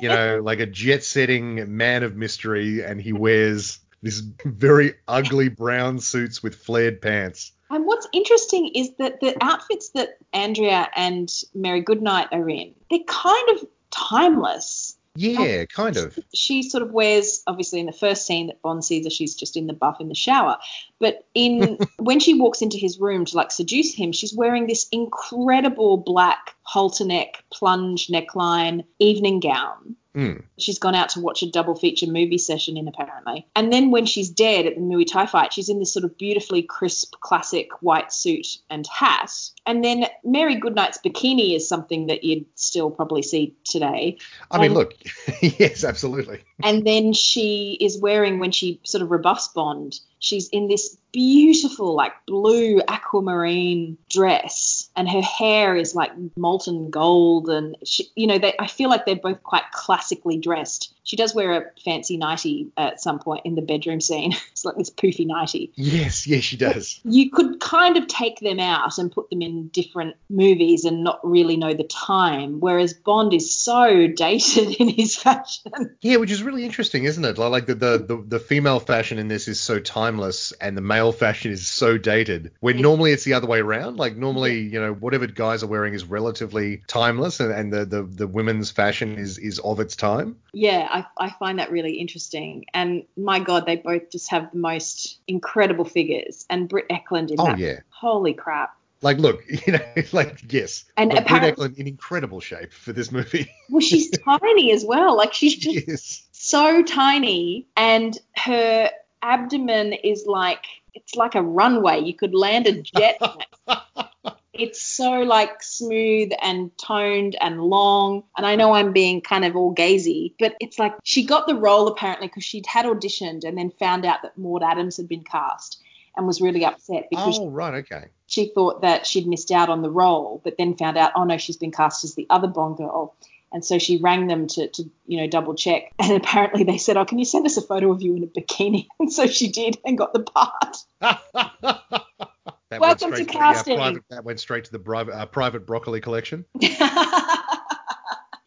You know, like a jet setting man of mystery, and he wears this very ugly brown suits with flared pants. And what's interesting is that the outfits that Andrea and Mary Goodnight are in, they're kind of timeless. Yeah, kind of. She sort of wears, obviously, in the first scene that Bond sees her, she's just in the buff in the shower. But in (laughs) when she walks into his room to like seduce him, she's wearing this incredible black halter neck, plunge neckline evening gown Mm. She's gone out to watch a double feature movie session in apparently. And then when she's dead at the Muay Thai fight, she's in this sort of beautifully crisp classic white suit and hat. And then Mary Goodnight's bikini is something that you'd still probably see today. I mean, look, (laughs) yes, absolutely. and then she is wearing when she sort of rebuffs Bond, she's in this beautiful like blue aquamarine dress and her hair is like molten gold and she, you know they, i feel like they're both quite classically dressed she does wear a fancy nightie at some point in the bedroom scene. (laughs) It's like this poofy nightie yes yes she does. You could kind of take them out and put them in different movies and not really know the time whereas bond is so (laughs) dated in his fashion. Yeah which is really interesting isn't it? Like the the, the, the female fashion in this is so timeless and the male fashion is so dated. When normally it's the other way around. Like normally, you know, whatever guys are wearing is relatively timeless and, and the, the, the women's fashion is, is of its time. Yeah, I, I find that really interesting. And my God, they both just have the most incredible figures. And Britt Ekland in oh, that. yeah. Holy crap. Like, look, (laughs) you know, like, yes. And but Britt Ekland in incredible shape for this movie. well, she's (laughs) tiny as well. Like, she's just yes. so tiny, and her abdomen is like it's like a runway. You could land a jet. (laughs) it's so like smooth and toned and long. And I know I'm being kind of all gazy, but it's like she got the role apparently because she'd had auditioned and then found out that Maud Adams had been cast and was really upset because oh right okay she thought that she'd missed out on the role but then found out oh no she's been cast as the other bond girl and so she rang them to, to, you know, double check. (laughs) And apparently they said, oh, can you send us a photo of you in a bikini? (laughs) And so she did and got the part. (laughs) Welcome to casting. Uh, private, that went straight to the private, uh, private broccoli collection. (laughs)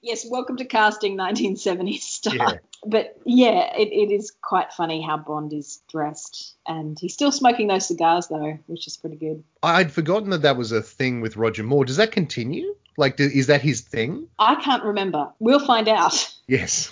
yes, welcome to casting 1970s stuff. Yeah. But yeah, it, it is quite funny how Bond is dressed. And he's still smoking those cigars, though, which is pretty good. I'd forgotten that that was a thing with Roger Moore. Does that continue? Like, is that his thing? I can't remember. We'll find out. (laughs) Yes,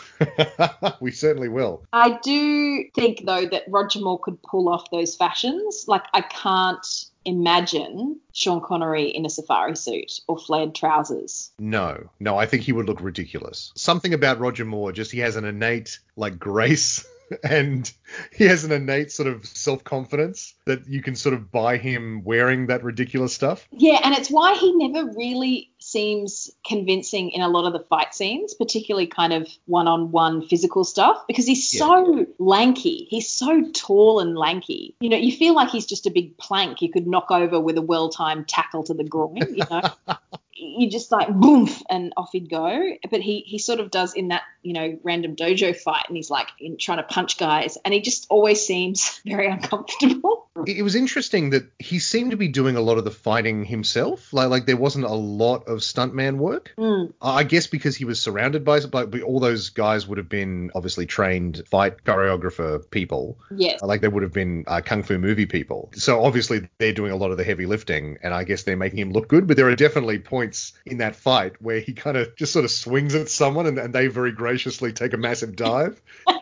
(laughs) we certainly will. I do think, though, that Roger Moore could pull off those fashions. Like, I can't imagine Sean Connery in a safari suit or flared trousers. No, no, I think he would look ridiculous. Something about Roger Moore, just he has an innate, like, grace. (laughs) and he has an innate sort of self confidence that you can sort of buy him wearing that ridiculous stuff. Yeah, and it's why he never really seems convincing in a lot of the fight scenes, particularly kind of one on one physical stuff, because he's yeah. so lanky. He's so tall and lanky. You know, you feel like he's just a big plank you could knock over with a well timed tackle to the groin, you know. (laughs) you just like boom and off he'd go. But he he sort of does in that you know random dojo fight, and he's like in trying to punch guys, and he just always seems (laughs) very uncomfortable. It was interesting that he seemed to be doing a lot of the fighting himself. Like like there wasn't a lot of stuntman work. Mm. I guess because he was surrounded by like all those guys would have been obviously trained fight choreographer people. Yes. Like they would have been uh, kung fu movie people. So obviously they're doing a lot of the heavy lifting, and I guess they're making him look good. But there are definitely points in that fight where he kind of just sort of swings at someone, and, and they very graciously take a massive dive. (laughs) and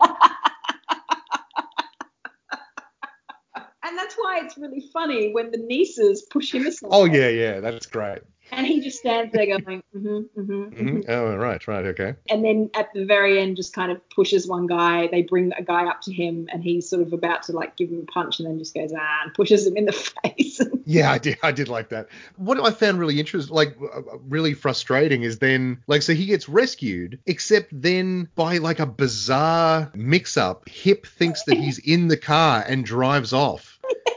that's why it's really funny when the nieces push him aside. Oh yeah, yeah, that's great. And he just stands there going, mm-hmm, mm-hmm, mm-hmm. hmm Oh right, right, okay. And then at the very end, just kind of pushes one guy. They bring a guy up to him, and he's sort of about to like give him a punch, and then just goes ah, and pushes him in the (laughs) face. Yeah, I did. I did like that. What I found really interesting, like uh, really frustrating, is then like so he gets rescued, except then by like a bizarre mix-up, Hip thinks that he's in the car and drives off,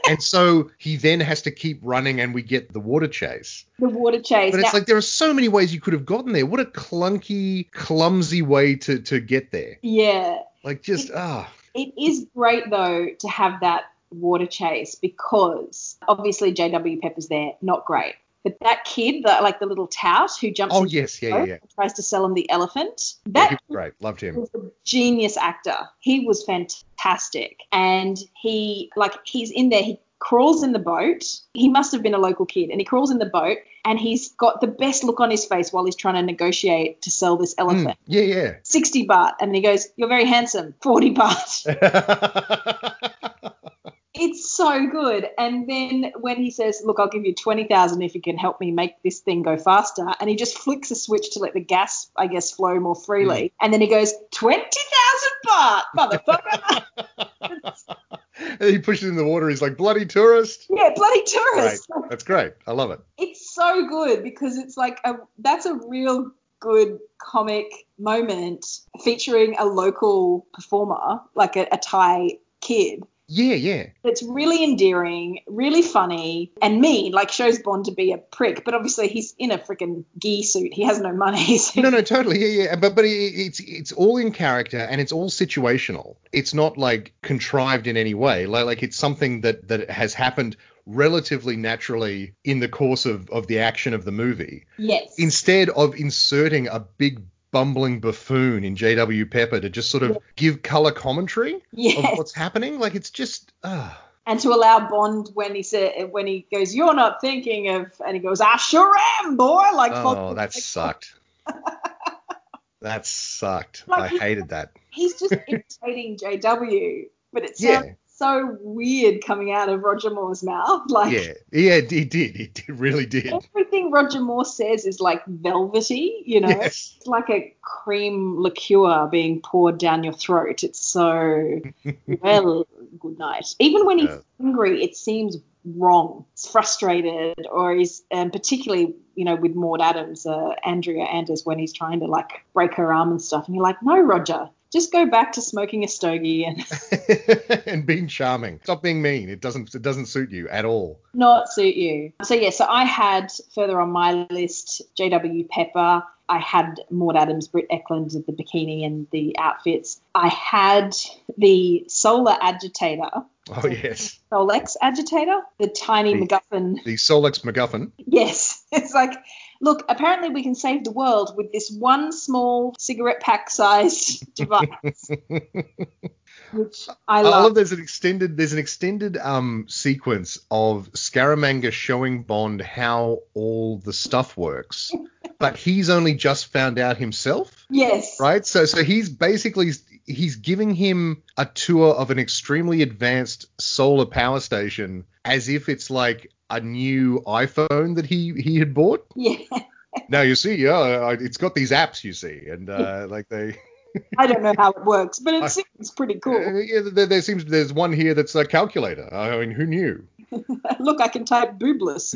and so he then has to keep running, and we get the water chase. the water chase. But it's like there are so many ways you could have gotten there. What a clunky, clumsy way to to get there. yeah, Like just ah. it is great though to have that water chase because obviously JW Pepper's there, not great. But that kid, the, like the little tout who jumps Oh yes, the yeah, yeah, yeah. and tries to sell him the elephant, Yeah, that was great. Loved him. was a genius actor. He was fantastic. And he like he's in there, he crawls in the boat. He must have been a local kid. And he crawls in the boat and he's got the best look on his face while he's trying to negotiate to sell this Mm, elephant. yeah, yeah. 60 baht. And then he goes, You're very handsome. 40 baht. (laughs) (laughs) It's so good. And then when he says, "Look, I'll give you twenty thousand if you can help me make this thing go faster," and he just flicks a switch to let the gas, I guess, flow more freely, mm. and then he goes, 20,000 baht, motherfucker." (laughs) (laughs) he pushes in the water. He's like bloody tourist. yeah, bloody Great. tourist. That's great. I love it. It's so good because it's like a that's a real good comic moment featuring a local performer, like a, a Thai kid. Yeah, yeah. It's really endearing, really funny, and mean. Like shows Bond to be a prick, but obviously he's in a freaking gi suit. He has no money. (laughs) So No, no, totally. Yeah, yeah. But but it's it's all in character and it's all situational. It's not like contrived in any way. Like like it's something that that has happened relatively naturally in the course of of the action of the movie. Yes. Instead of inserting a big bumbling buffoon in J.W. Pepper to just sort of give color commentary of what's happening, like it's just ah. And to allow Bond when he said when he goes, "You're not thinking of," and he goes, "I sure am, boy." Like Oh, (laughs) that sucked. that sucked. I Like, he- hated that. He's just imitating JW, but it Yeah. So weird coming out of Roger Moore's mouth. (laughs) Like Yeah, yeah, he did. He did, really did. everything Roger Moore says is like velvety, you know. It's like a cream liqueur being poured down your throat. It's so (laughs) well, good night. Even when he's Yeah. angry, it seems wrong. He's frustrated, or he's, and particularly, you know, with Maud Adams, uh, Andrea Anders, when he's trying to like break her arm and stuff, and you're like, no, Roger, just go back to smoking a stogie and (laughs) and being charming. Stop being mean. It doesn't it doesn't suit you at all. not suit you. So yeah, so I had further on my list J.W. Pepper. I had Maud Adams, Britt Ekland the bikini and the outfits. I had the solar agitator, Oh yes. Solex agitator, the tiny The- MacGuffin. The Solex MacGuffin. Yes, (laughs) it's like, look, apparently we can save the world with this one small cigarette pack sized (laughs) device, which I I love. love there's an extended there's an extended um sequence of Scaramanga showing Bond how all the stuff works. (laughs) But he's only just found out himself. yes. right? So so he's basically he's giving him a tour of an extremely advanced solar power station as if it's like a new iPhone that he he had bought. (laughs) Yeah. Now you see, yeah, it's got these apps you see, and uh, (laughs) like they. I don't know how it works, but it I- seems pretty Uh, cool. (laughs) yeah, there, there seems there's one here that's a calculator. I mean, who knew? Look, I can type boobless.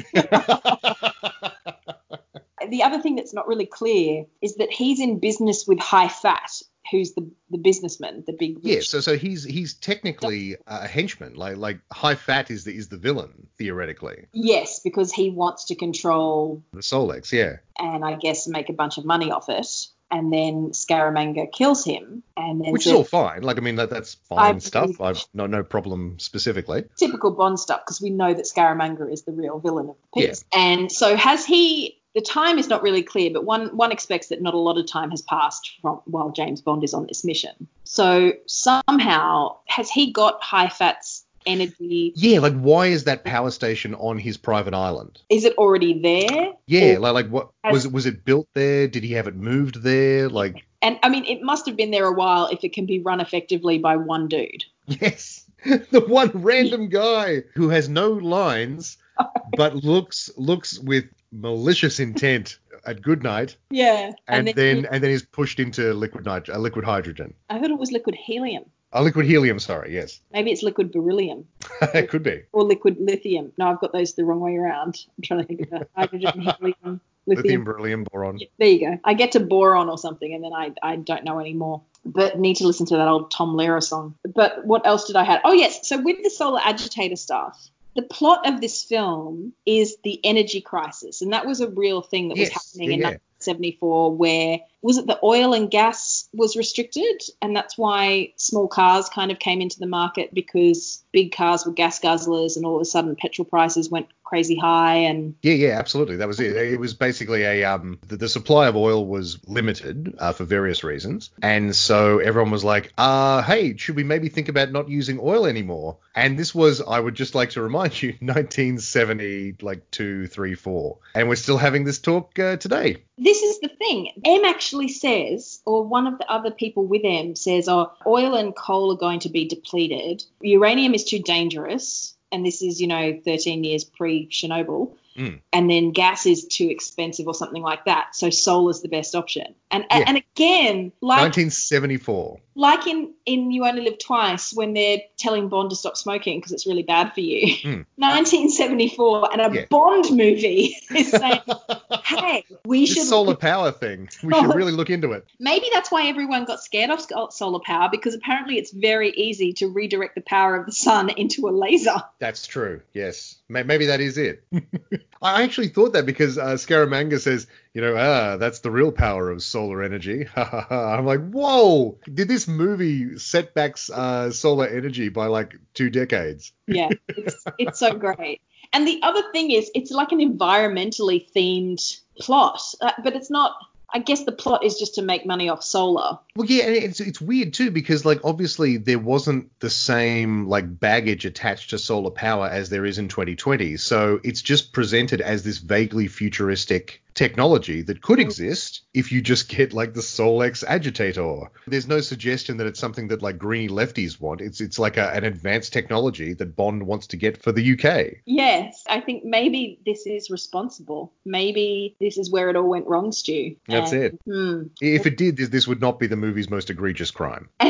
the other thing that's not really clear is that he's in business with Hai Fat, who's the the businessman, the big Yeah, so so he's he's technically a henchman. Like like Hai Fat is the is the villain theoretically. yes, because he wants to control The Solex, yeah. and I guess make a bunch of money off it. And then Scaramanga kills him, and then Which is all fine. Like I mean that that's I fine stuff. I've no no problem specifically. typical Bond stuff because we know that Scaramanga is the real villain of the piece. And so has he? The time is not really clear, but one one expects that not a lot of time has passed from while James Bond is on this mission. So somehow has he got Hai Fat's energy? Yeah, like why is that power station on his private island? Is it already there? Yeah, like like what has- was it was it built there? Did he have it moved there? Like and I mean, it must have been there a while if it can be run effectively by one dude. yes, (laughs) the one random guy who has no lines (laughs) but looks looks with malicious intent at Goodnight Yeah. and, then, and then he's pushed into liquid nit- uh, liquid hydrogen. I thought it was liquid helium. Uh, liquid helium, sorry, yes. Maybe it's liquid beryllium. (laughs) it could be. or liquid lithium. No, I've got those the wrong way around. I'm trying to think of that. (laughs) Hydrogen, helium, lithium. Lithium, beryllium, boron. Yeah, There you go. I get to boron or something, and then I, I don't know anymore. But need to listen to that old Tom Lehrer song. But what else did I have? Oh yes. So with the solar agitator stuff, the plot of this film is the energy crisis, and that was a real thing that was Yes, happening in yeah, yeah. 1974. Where was it? The oil and gas was restricted, and that's why small cars kind of came into the market because big cars were gas guzzlers, and all of a sudden petrol prices went crazy high, and Yeah, yeah, absolutely. That was it. It was basically a um the, the supply of oil was limited uh, for various reasons, and so everyone was like, uh, hey, should we maybe think about not using oil anymore? And this was, I would just like to remind you, (laughs) 1970, like two, three, four, and we're still having this talk uh, today. this is the thing. M actually says, or one of the other people with M says, oh, oil and coal are going to be depleted. Uranium is too dangerous. And this is, you know, 13 years pre Chernobyl. Mm. And then gas is too expensive or something like that. So solar is the best option. And Yeah. and again, like 1974. like in in You Only Live Twice when they're telling Bond to stop smoking because it's really bad for you. Mm. (laughs) 1974 and a Yeah. Bond movie is saying, (laughs) hey, we This should solar power thing, we should really look into it. Maybe that's why everyone got scared of solar power because apparently it's very easy to redirect the power of the sun into a laser. That's true. Yes, maybe that is it. (laughs) I actually thought that because uh, Scaramanga says, you know, ah, that's the real power of solar energy. (laughs) I'm like, whoa! Did this movie set back uh, solar energy by like two decades? Yeah, it's, it's so great. And the other thing is, it's like an environmentally themed plot, uh, but it's not. I guess the plot is just to make money off solar. Well, yeah, and it's it's weird too because like obviously there wasn't the same like baggage attached to solar power as there is in 2020. So it's just presented as this vaguely futuristic technology that could exist if you just get like the Solex agitator. There's no suggestion that it's something that like greeny lefties want. It's it's like a, an advanced technology that Bond wants to get for the UK. Yes, I think maybe this is responsible. Maybe this is where it all went wrong, Stu. That's And- it. Hmm. If it did, this, this would not be the movie's most egregious crime. (laughs)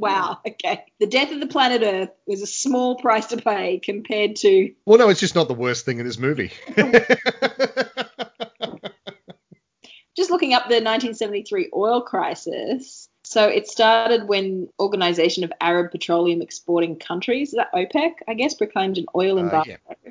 wow. Okay. The death of the planet Earth was a small price to pay compared to Well, no, it's just not the worst thing in this movie. (laughs) just looking up the 1973 oil crisis. So it started when Organization of Arab Petroleum Exporting Countries, that OPEC, I guess, proclaimed an oil Uh, embargo. yeah.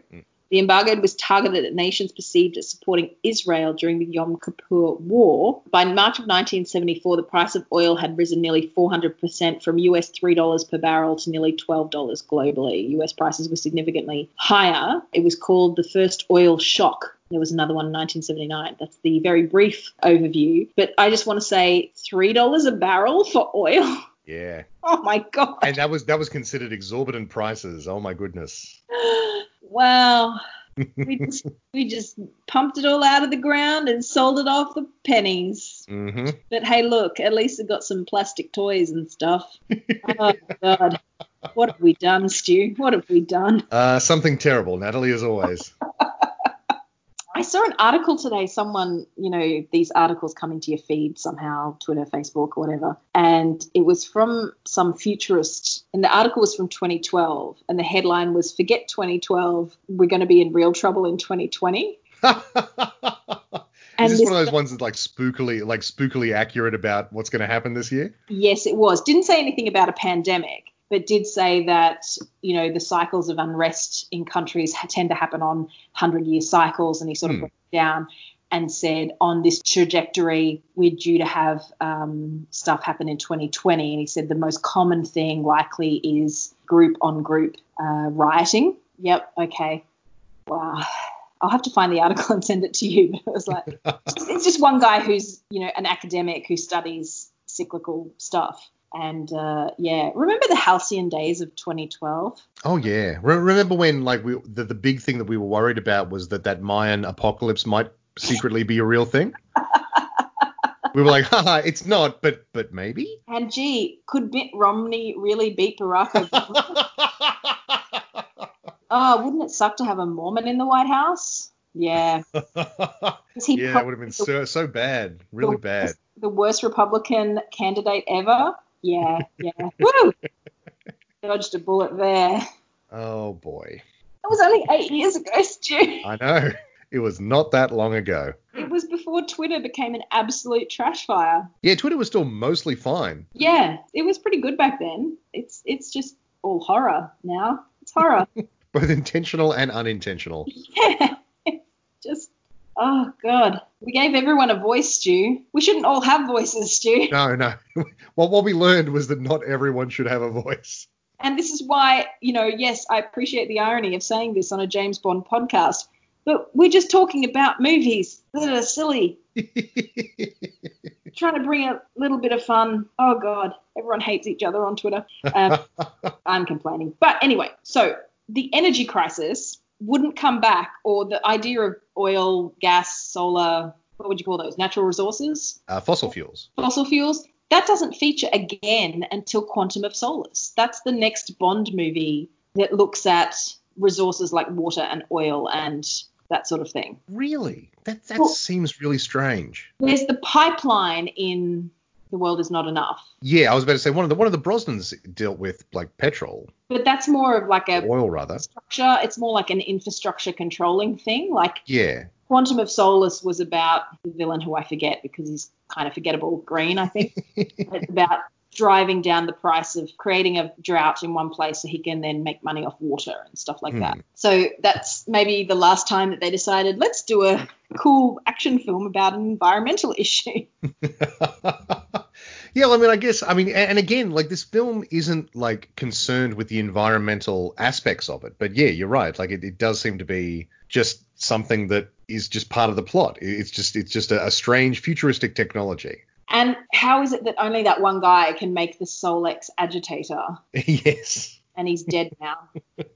The embargo was targeted at nations perceived as supporting Israel during the Yom Kippur War. By March of 1974, the price of oil had risen nearly 400% from US $3 per barrel to nearly $12 globally. US prices were significantly higher. It was called the first oil shock. There was another one in 1979. That's the very brief overview. But I just want to say $3 a barrel for oil. (laughs) yeah. Oh my God. And that was that was considered exorbitant prices. Oh my goodness. (gasps) wow. we just (laughs) we just pumped it all out of the ground and sold it off for pennies. hmm But hey, look, at least it got some plastic toys and stuff. oh God, what have we done, Stu? What have we done? Uh, something terrible, Natalie, as always. (laughs) I saw an article today. Someone, you know, these articles come into your feed somehow, Twitter, Facebook, or whatever. And it was from some futurist. And the article was from 2012. And the headline was Forget 2012. We're going to be in real trouble in 2020. (laughs) And Is this, this one of those ones that's like spookily, like spookily accurate about what's going to happen this year? Yes, it was. Didn't say anything about a pandemic, but did say that you know the cycles of unrest in countries tend to happen on hundred-year cycles, and he sort of hmm. broke down and said on this trajectory we're due to have um, stuff happen in 2020, and he said the most common thing likely is group on group uh, rioting. Yep. Okay. Wow. I'll have to find the article (laughs) and send it to you. But it was like, (laughs) it's just one guy who's, you know, an academic who studies cyclical stuff. And uh, yeah, remember the halcyon days of 2012? Oh yeah, Re- remember when like we the, the big thing that we were worried about was that that Mayan apocalypse might secretly be a real thing. (laughs) we were like, haha, it's not, but but maybe. And gee, could Mitt Romney really beat Barack Obama? (laughs) Oh, wouldn't it suck to have a Mormon in the White House? Yeah. (laughs) yeah, it would have been so so bad, really the, bad. The worst Republican candidate ever. Yeah, yeah. Woo! Dodged a bullet there. Oh boy. That was only eight years ago, Stu. I know. It was not that long ago. It was before Twitter became an absolute trash fire. Yeah, Twitter was still mostly fine. Yeah, it was pretty good back then. It's it's just all horror now. It's horror. (laughs) both intentional and unintentional. Yeah. Oh god. We gave everyone a voice, Stu. We shouldn't all have voices, Stu. (laughs) No, no. well, what we learned was that not everyone should have a voice. And this is why, you know, yes, I appreciate the irony of saying this on a James Bond podcast, but we're just talking about movies that are silly. (laughs) Trying to bring a little bit of fun. Oh God, everyone hates each other on Twitter. Um, (laughs) I'm complaining, but anyway. So the energy crisis wouldn't come back, or the idea of oil, gas, solar, what would you call those? Natural resources? Uh, fossil fuels. Fossil fuels. That doesn't feature again until Quantum of Solace. That's the next Bond movie that looks at resources like water and oil and that sort of thing. Really? That that well, seems really strange. There's the pipeline in the world is not enough. Yeah, I was about to say one of the one of the Brosnans dealt with like petrol. But that's more of like a oil rather structure. It's more like an infrastructure controlling thing. Like yeah, Quantum of Solace was about the villain who I forget because he's kind of forgettable. Green, I think. (laughs) it's about driving down the price of creating a drought in one place so he can then make money off water and stuff like mm. that. So that's maybe the last time that they decided let's do a cool action film about an environmental issue. (laughs) yeah, I mean, I guess, I mean, and again, like this film isn't like concerned with the environmental aspects of it, but yeah, you're right. Like it, it does seem to be just something that is just part of the plot. It's just, it's just a, a strange futuristic technology. And how is it that only that one guy can make the Solex agitator? (laughs) yes. And he's dead now.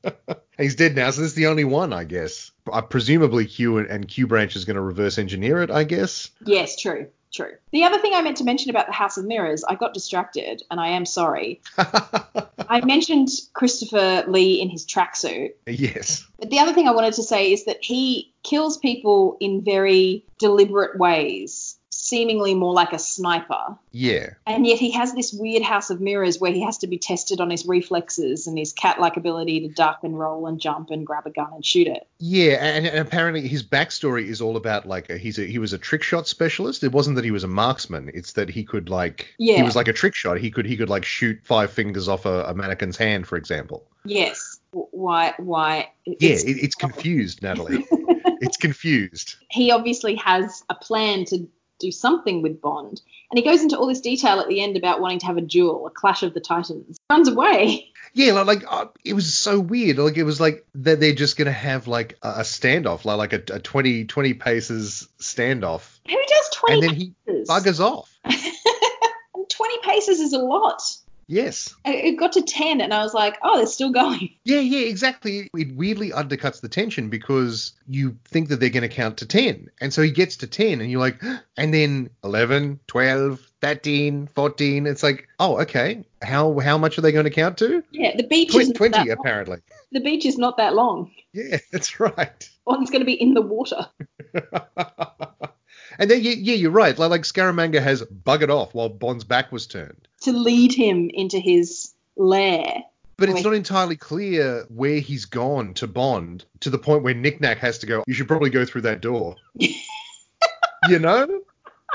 (laughs) he's dead now, so this is the only one, I guess. Uh, presumably Q and Q branch is going to reverse engineer it, I guess. Yes, true. True. The other thing I meant to mention about the House of Mirrors, I got distracted, and I am sorry. (laughs) I mentioned Christopher Lee in his tracksuit. Yes. But the other thing I wanted to say is that he kills people in very deliberate ways seemingly more like a sniper. Yeah. And yet he has this weird house of mirrors where he has to be tested on his reflexes and his cat like ability to duck and roll and jump and grab a gun and shoot it. Yeah, and, and apparently his backstory is all about like a, he's a, he was a trick shot specialist. It wasn't that he was a marksman, it's that he could like yeah. he was like a trick shot. He could he could like shoot five fingers off a, a mannequin's hand, for example. Yes. Why why Yeah, it's, it's confused, Natalie. (laughs) it's confused. He obviously has a plan to do something with Bond. And he goes into all this detail at the end about wanting to have a duel, a clash of the titans. Runs away. Yeah, like, like uh, it was so weird. Like it was like that they're just gonna have like a, a standoff, like, like a, a 20, 20 paces standoff. Who does twenty? And then paces? he buggers off. (laughs) twenty paces is a lot. Yes. It got to 10 and I was like, oh, they're still going. (laughs) Yeah, yeah, exactly. It weirdly undercuts the tension because you think that they're going to count to 10. And so he gets to 10 and you're like, (gasps) and then 11, 12, 13, 14. It's like, oh, okay. How how much are they going to count to? Yeah, the beach is 20 apparently. The beach is not that long. Yeah, (laughs) that's right. One's going to be in the water. (laughs) And then, yeah, you're right. Like, like Scaramanga has buggered off while Bond's back was turned. To lead him into his lair. But it's not entirely clear where he's gone to Bond to the point where Nick Nack has to go, you should probably go through that door. (laughs) you know,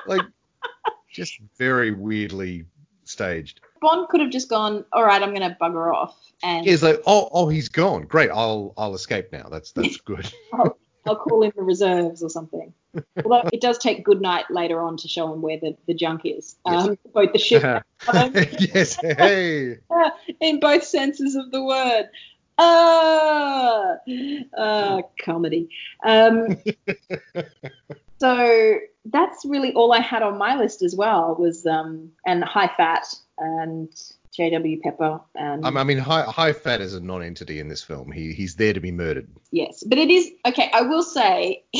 like just very weirdly staged. Bond could have just gone, all right, I'm going to bugger off. And He's like, oh, oh, he's gone. Great, I'll, I'll escape now. That's, that's (laughs) good. I'll, I'll call in the reserves or something. Although it does take Goodnight later on to show him where the, the junk is. Um, (laughs) both the ship (laughs) yes, hey. (laughs) in both senses of the word. Ah, uh, comedy. Um, so that's really all I had on my list as well was um, and Hai Fat and J.W. Pepper and I mean, high, Hai Fat is a non-entity in this film. He he's there to be murdered. yes, but it is okay. I will say, (laughs)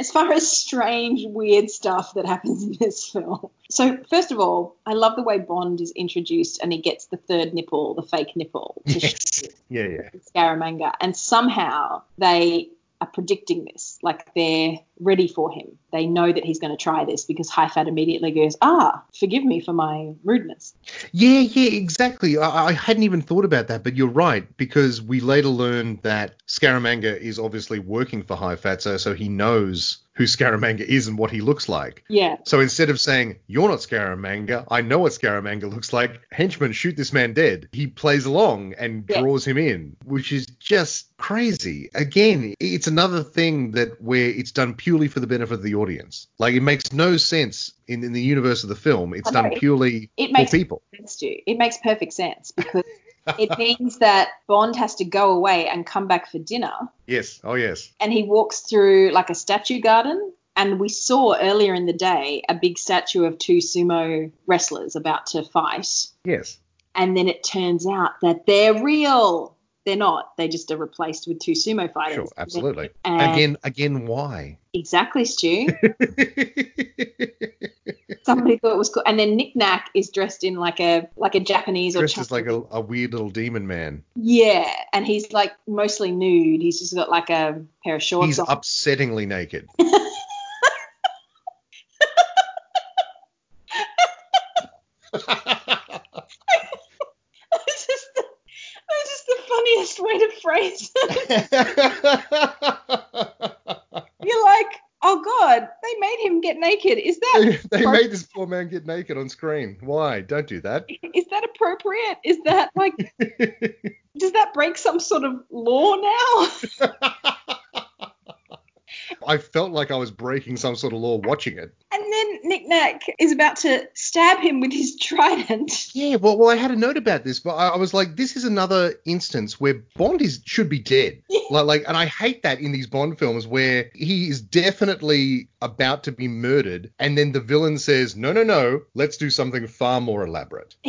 as far as strange, weird stuff that happens in this film. So first of all, I love the way Bond is introduced and he gets the third nipple, the fake nipple, to Yes. Yeah, yeah. Scaramanga, and somehow they are predicting this. Like they're ready for him. They know that he's going to try this because Hai Fat immediately goes, "Ah, forgive me for my rudeness." Yeah, yeah, exactly. I, I hadn't even thought about that, but you're right because we later learned that Scaramanga is obviously working for Hai Fat, so so he knows who Scaramanga is and what he looks like. Yeah, So instead of saying, You're not Scaramanga, I know what Scaramanga looks like, henchman, shoot this man dead, he plays along and Yeah. draws him in, which is just crazy. Again, it's another thing that where it's done purely for the benefit of the audience. Like, it makes no sense in, in the universe of the film. It's done purely it for makes people. sense to you. It makes perfect sense because it (laughs) means that Bond has to go away and come back for dinner, Yes. Oh, yes. and he walks through like a statue garden. And we saw earlier in the day a big statue of two sumo wrestlers about to fight. Yes. and then it turns out that they're real. They're not. They just are replaced with two sumo fighters. Sure. Absolutely. And- again, again, why? Exactly, Stu. (laughs) Somebody thought it was cool. And then Nick Nack is dressed in like a like a Japanese or Dressed as like a, a weird little demon man. yeah, and he's like mostly nude. He's just got like a pair of shorts He's on. upsettingly naked. (laughs) That's just the, that's just the funniest way to phrase it. (laughs) You're like, oh god, they made him get naked. Is that they made this poor man get naked on screen. Why? Don't do that. (laughs) is that appropriate? Is that like (laughs) does that break some sort of law now? (laughs) I felt like I was breaking some sort of law watching it. And then Nick Nack is about to stab him with his trident. Yeah, well, well, I had a note about this, but I, I was like, this is another instance where Bond is should be dead. (laughs) Like, like, and I hate that in these Bond films where he is definitely about to be murdered, and then the villain says, no, no, no, let's do something far more elaborate. (laughs)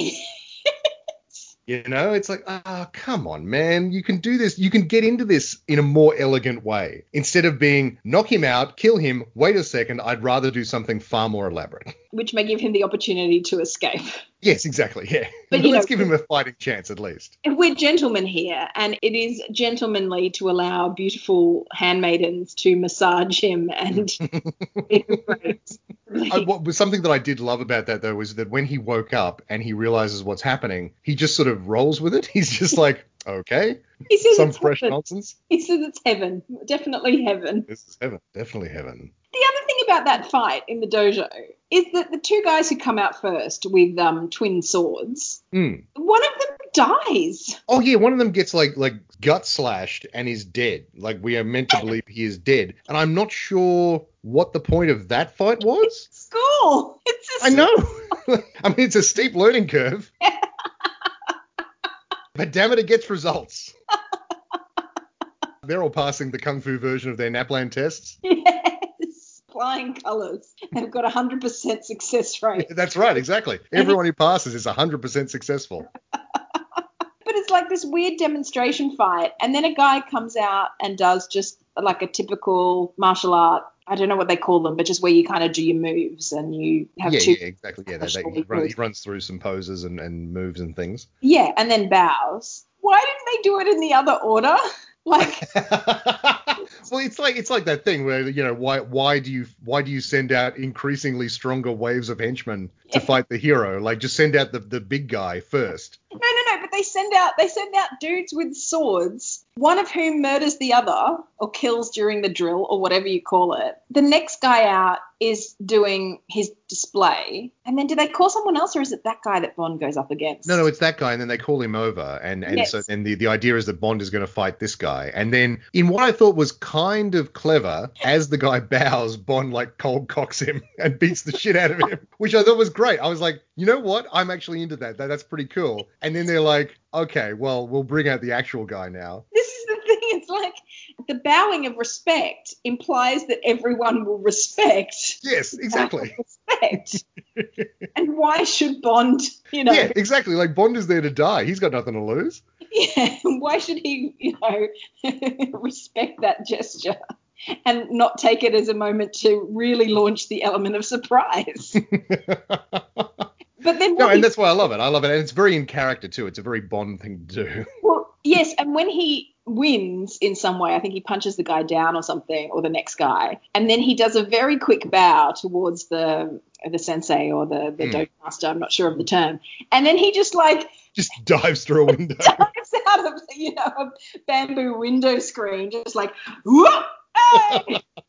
You know, it's like, ah, come on, man. You can do this. You can get into this in a more elegant way. Instead of being knock him out, kill him, wait a second, I'd rather do something far more elaborate. Which may give him the opportunity to escape. Yes, exactly. Yeah. But, (laughs) Let's know- give him a fighting chance at least. We're gentlemen here, and it is gentlemanly to allow beautiful handmaidens to massage him and (laughs) I, what was something that I did love about that though was that when he woke up and he realizes what's happening, he just sort of rolls with it. (laughs) He's just like, okay, he says some fresh heaven. nonsense. He says it's heaven, definitely heaven. This is heaven, definitely heaven. The other thing about that fight in the dojo is that the two guys who come out first with um, twin swords, Mm. one of them dies. Oh yeah, one of them gets like like gut slashed and is dead. Like we are meant to believe he is dead, and I'm not sure what the point of that fight was. School. It's a I know. (laughs) I mean, it's a steep learning curve. (laughs) but damn it, it gets results. (laughs) They're all passing the kung fu version of their Naplan tests. Yes. Flying colours. They've got a 100% success rate. (laughs) That's right, exactly. Everyone who passes is 100% successful. (laughs) But it's like this weird demonstration fight. And then a guy comes out and does just like a typical martial art. I don't know what they call them, but just where you kind of do your moves and you have Yeah, two. yeah, exactly. Yeah, they, they, he, run, he runs through some poses and, and moves and things. Yeah, and then bows. Why didn't they do it in the other order? (laughs) Like, (laughs) well, it's like it's like that thing where you know why why do you why do you send out increasingly stronger waves of henchmen to fight the hero? Like just send out the, the big guy first. no, no, no. But they send out they send out dudes with swords one of whom murders the other or kills during the drill or whatever you call it. The next guy out is doing his display. And then do they call someone else or is it that guy that Bond goes up against? No, no, it's that guy, and then they call him over, and and Yes. so and the, the idea is that Bond is going to fight this guy, and then in what I thought was kind of clever, as the guy bows, Bond like cold cocks him (laughs) and beats the shit out of him, which I thought was great. I was like, you know what, I'm actually into that. that that's pretty cool. And then they're like, okay, well, we'll bring out the actual guy now. This is the thing. It's like the bowing of respect implies that everyone will respect. Yes, exactly. Respect. and why should Bond, you know, Yeah, exactly. Like Bond is there to die. He's got nothing to lose. yeah, (laughs) why should he, you know, (laughs) respect that gesture and not take it as a moment to really launch the element of surprise? (laughs) But then No, and he- that's why I love it. I love it, and it's very in character too. It's a very Bond thing to do. Well, yes, and when he wins in some way, I think he punches the guy down or something, or the next guy, and then he does a very quick bow towards the the sensei or the the hmm. dojo master. I'm not sure of the term, and then he just like Just dives through a (laughs) window. dives out of you know a bamboo window screen, just like whoop, hey! (laughs)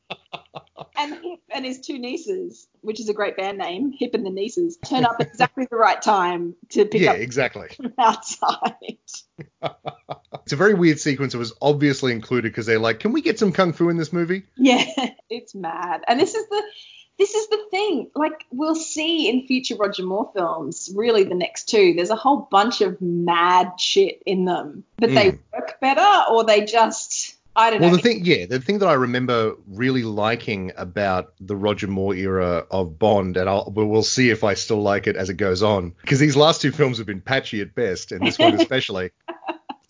and Hip and his two nieces, which is a great band name, Hip and the Nieces, turn up at exactly the right time to pick yeah, up exactly. (laughs) from outside. (laughs) It's a very weird sequence. It was obviously included because they're like, can we get some kung fu in this movie? Yeah, (laughs) it's mad. And this is the this is the thing. Like we'll see in future Roger Moore films, really the next two, there's a whole bunch of mad shit in them. But they Mm. work better or they just I don't Well, know. the thing, yeah, the thing that I remember really liking about the Roger Moore era of Bond, and I'll, we'll we'll see if I still like it as it goes on, because these last two films have been patchy at best, and this one (laughs) especially,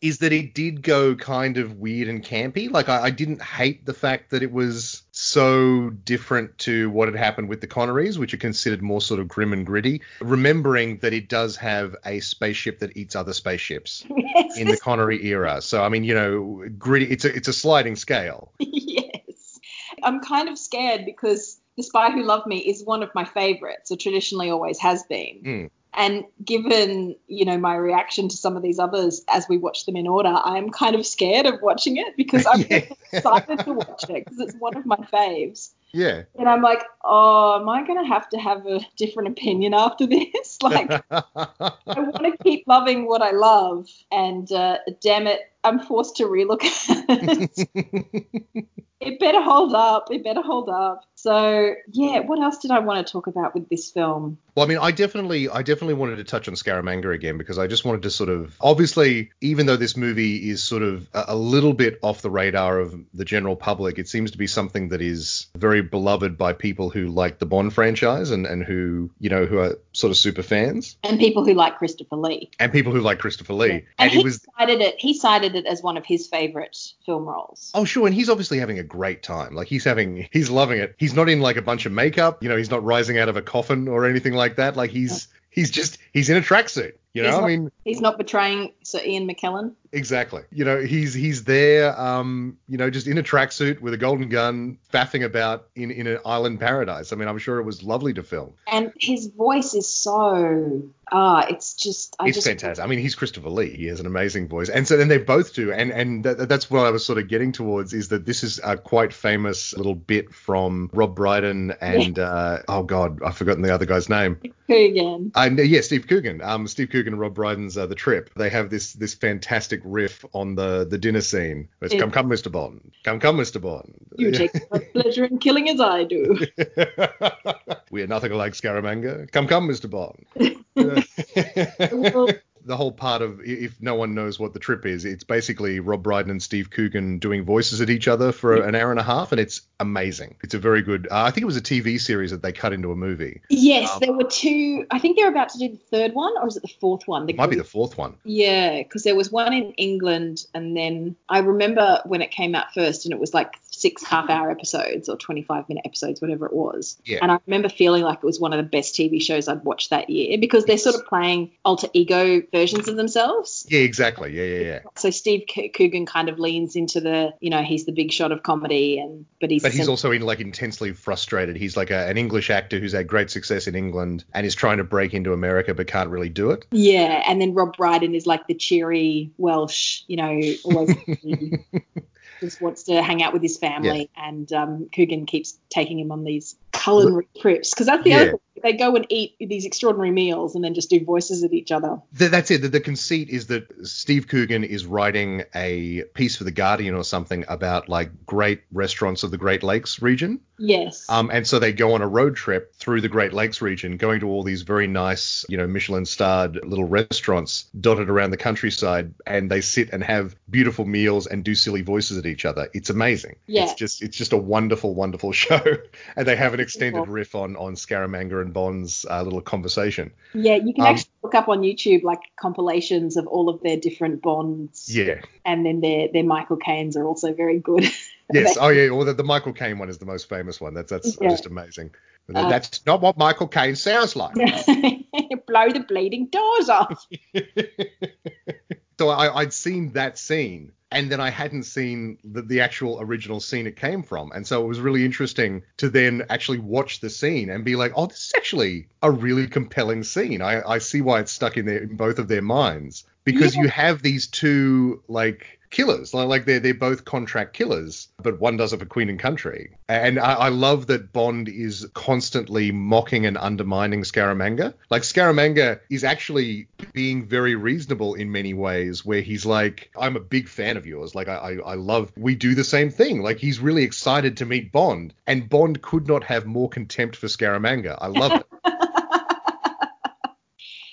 is that it did go kind of weird and campy. Like, I, I didn't hate the fact that it was so different to what had happened with the Connerys, which are considered more sort of grim and gritty, remembering that it does have a spaceship that eats other spaceships (laughs) yes, in the Connery era. So I mean, you know, gritty. It's a it's a sliding scale. (laughs) yes. I'm kind of scared because The Spy Who Loved Me is one of my favorites, or traditionally always has been. Mm. And given, you know, my reaction to some of these others as we watch them in order, I'm kind of scared of watching it because I'm (laughs) Yeah. excited to watch it because it's one of my faves. Yeah. And I'm like, oh, am I going to have to have a different opinion after this? (laughs) Like, (laughs) I want to keep loving what I love. And uh, damn it, I'm forced to relook at it. (laughs) it better hold up. It better hold up. So, yeah, what else did I want to talk about with this film? Well, I mean, I definitely, I definitely wanted to touch on Scaramanga again because I just wanted to sort of, obviously, even though this movie is sort of a, a little bit off the radar of the general public, it seems to be something that is very beloved by people who like the Bond franchise and and who, you know, who are sort of super fans And people who like Christopher Lee. and people who like Christopher Lee. And, And he was, cited it. He cited it as one of his favorite film roles. oh sure, and he's obviously having a great time. Like he's having, he's loving it. He's not in like a bunch of makeup, you know, he's not rising out of a coffin or anything like that. Like he's, he's just, he's in a tracksuit. You know, He's I mean, He's not betraying Sir Ian McKellen. Exactly. You know, he's he's there, um, you know, just in a tracksuit with a golden gun, faffing about in in an island paradise. I mean, I'm sure it was lovely to film. And his voice is so ah, it's just I it's just fantastic. I mean, he's Christopher Lee. He has an amazing voice, and so then they both do. And and th- that's what I was sort of getting towards is that this is a quite famous little bit from Rob Brydon and uh, oh god, I've forgotten the other guy's name. And uh, yeah, Steve Coogan. Um, Steve Coogan and Rob Brydon's uh, The Trip. They have this this fantastic riff on the the dinner scene. It's Yeah. come come Mr. Bond, come come Mr. Bond. You take as (laughs) much pleasure in killing as I do. (laughs) we are nothing like Scaramanga. Come come Mr. Bond. (laughs) Well, the whole part of if no one knows what the trip is, it's basically Rob Brydon and Steve Coogan doing voices at each other for an hour and a half, and it's amazing. It's a very good. Uh, I think it was a TV series that they cut into a movie. yes, Um, there were two. I think they're about to do the third one, or is it the fourth one? The It might be the fourth one. Yeah, because there was one in England, and then I remember when it came out first, and it was like six half hour episodes or 25 minute episodes, whatever it was. Yeah. And I remember feeling like it was one of the best TV shows I'd watched that year because they're sort of playing alter ego versions of themselves. Yeah, exactly. Yeah, yeah, yeah. So Steve Coogan kind of leans into the, you know, he's the big shot of comedy, and but he's but he's also in like intensely frustrated. He's like a, an English actor who's had great success in England and is trying to break into America but can't really do it. Yeah, and then Rob Brydon is like the cheery Welsh, you know, always (laughs) just wants to hang out with his family, yeah. and um, Coogan keeps taking him on these culinary trips because that's the yeah. other thing. They go and eat these extraordinary meals and then just do voices at each other. That's it. The, the conceit is that Steve Coogan is writing a piece for the Guardian or something about like great restaurants of the Great Lakes region. Yes. Um, and so they go on a road trip through the Great Lakes region, going to all these very nice, you know, Michelin-starred little restaurants dotted around the countryside, and they sit and have beautiful meals and do silly voices at each other. It's amazing. Yeah. It's just, it's just a wonderful, wonderful (laughs) show, and they have an extended riff on on Scaramanga and Bond's uh, little conversation. Yeah, you can um, actually look up on YouTube like compilations of all of their different Bonds. Yeah. And then their their Michael Caine's are also very good. (laughs) yes. (laughs) Oh yeah. Well, the, the, Michael Caine one is the most famous one. That's that's yeah. just amazing. Uh, that's not what Michael Caine sounds like. (laughs) Blow the bleeding doors off. (laughs) so I, I'd seen that scene and then I hadn't seen the, the, actual original scene it came from. And so it was really interesting to then actually watch the scene and be like, oh, this is actually a really compelling scene. I, I see why it's stuck in, their, in both of their minds because yeah. you have these two like killers. Like they're they're both contract killers, but one does it for Queen and Country. And I, I, love that Bond is constantly mocking and undermining Scaramanga. Like Scaramanga is actually being very reasonable in many ways, where he's like, "I'm a big fan of yours. Like I I, I love. We do the same thing. Like he's really excited to meet Bond, and Bond could not have more contempt for Scaramanga. I love it. (laughs)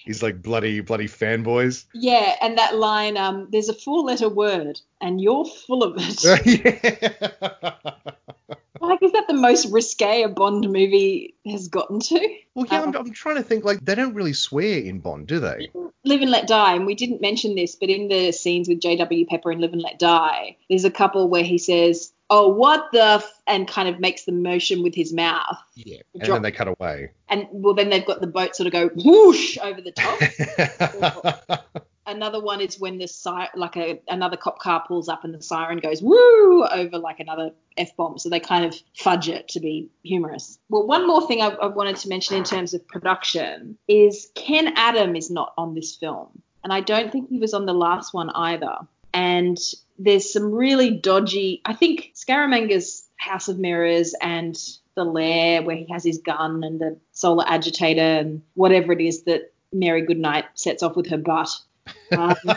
He's like bloody, bloody fanboys. Yeah, and that line, um, there's a four-letter word, and you're full of it. (laughs) yeah. (laughs) like, is that the most risque a Bond movie has gotten to? Well, yeah, um, I'm, I'm, trying to think. Like, they don't really swear in Bond, do they? Live and Let Die, and we didn't mention this, but in the scenes with J.W. Pepper in Live and Let Die, there's a couple where he says, oh, what the, f-, and kind of makes the motion with his mouth. Yeah, and drop. then they cut away. And well, then they've got the boat sort of go whoosh over the top. (laughs) another one is when the si- like a another cop car pulls up and the siren goes woo over like another f bomb. So they kind of fudge it to be humorous. Well, one more thing I, I wanted to mention in terms of production is Ken Adam is not on this film, and I don't think he was on the last one either. And there's some really dodgy. I think Scaramanga's House of Mirrors and the lair where he has his gun and the solar agitator and whatever it is that Mary Goodnight sets off with her butt. Um, (laughs)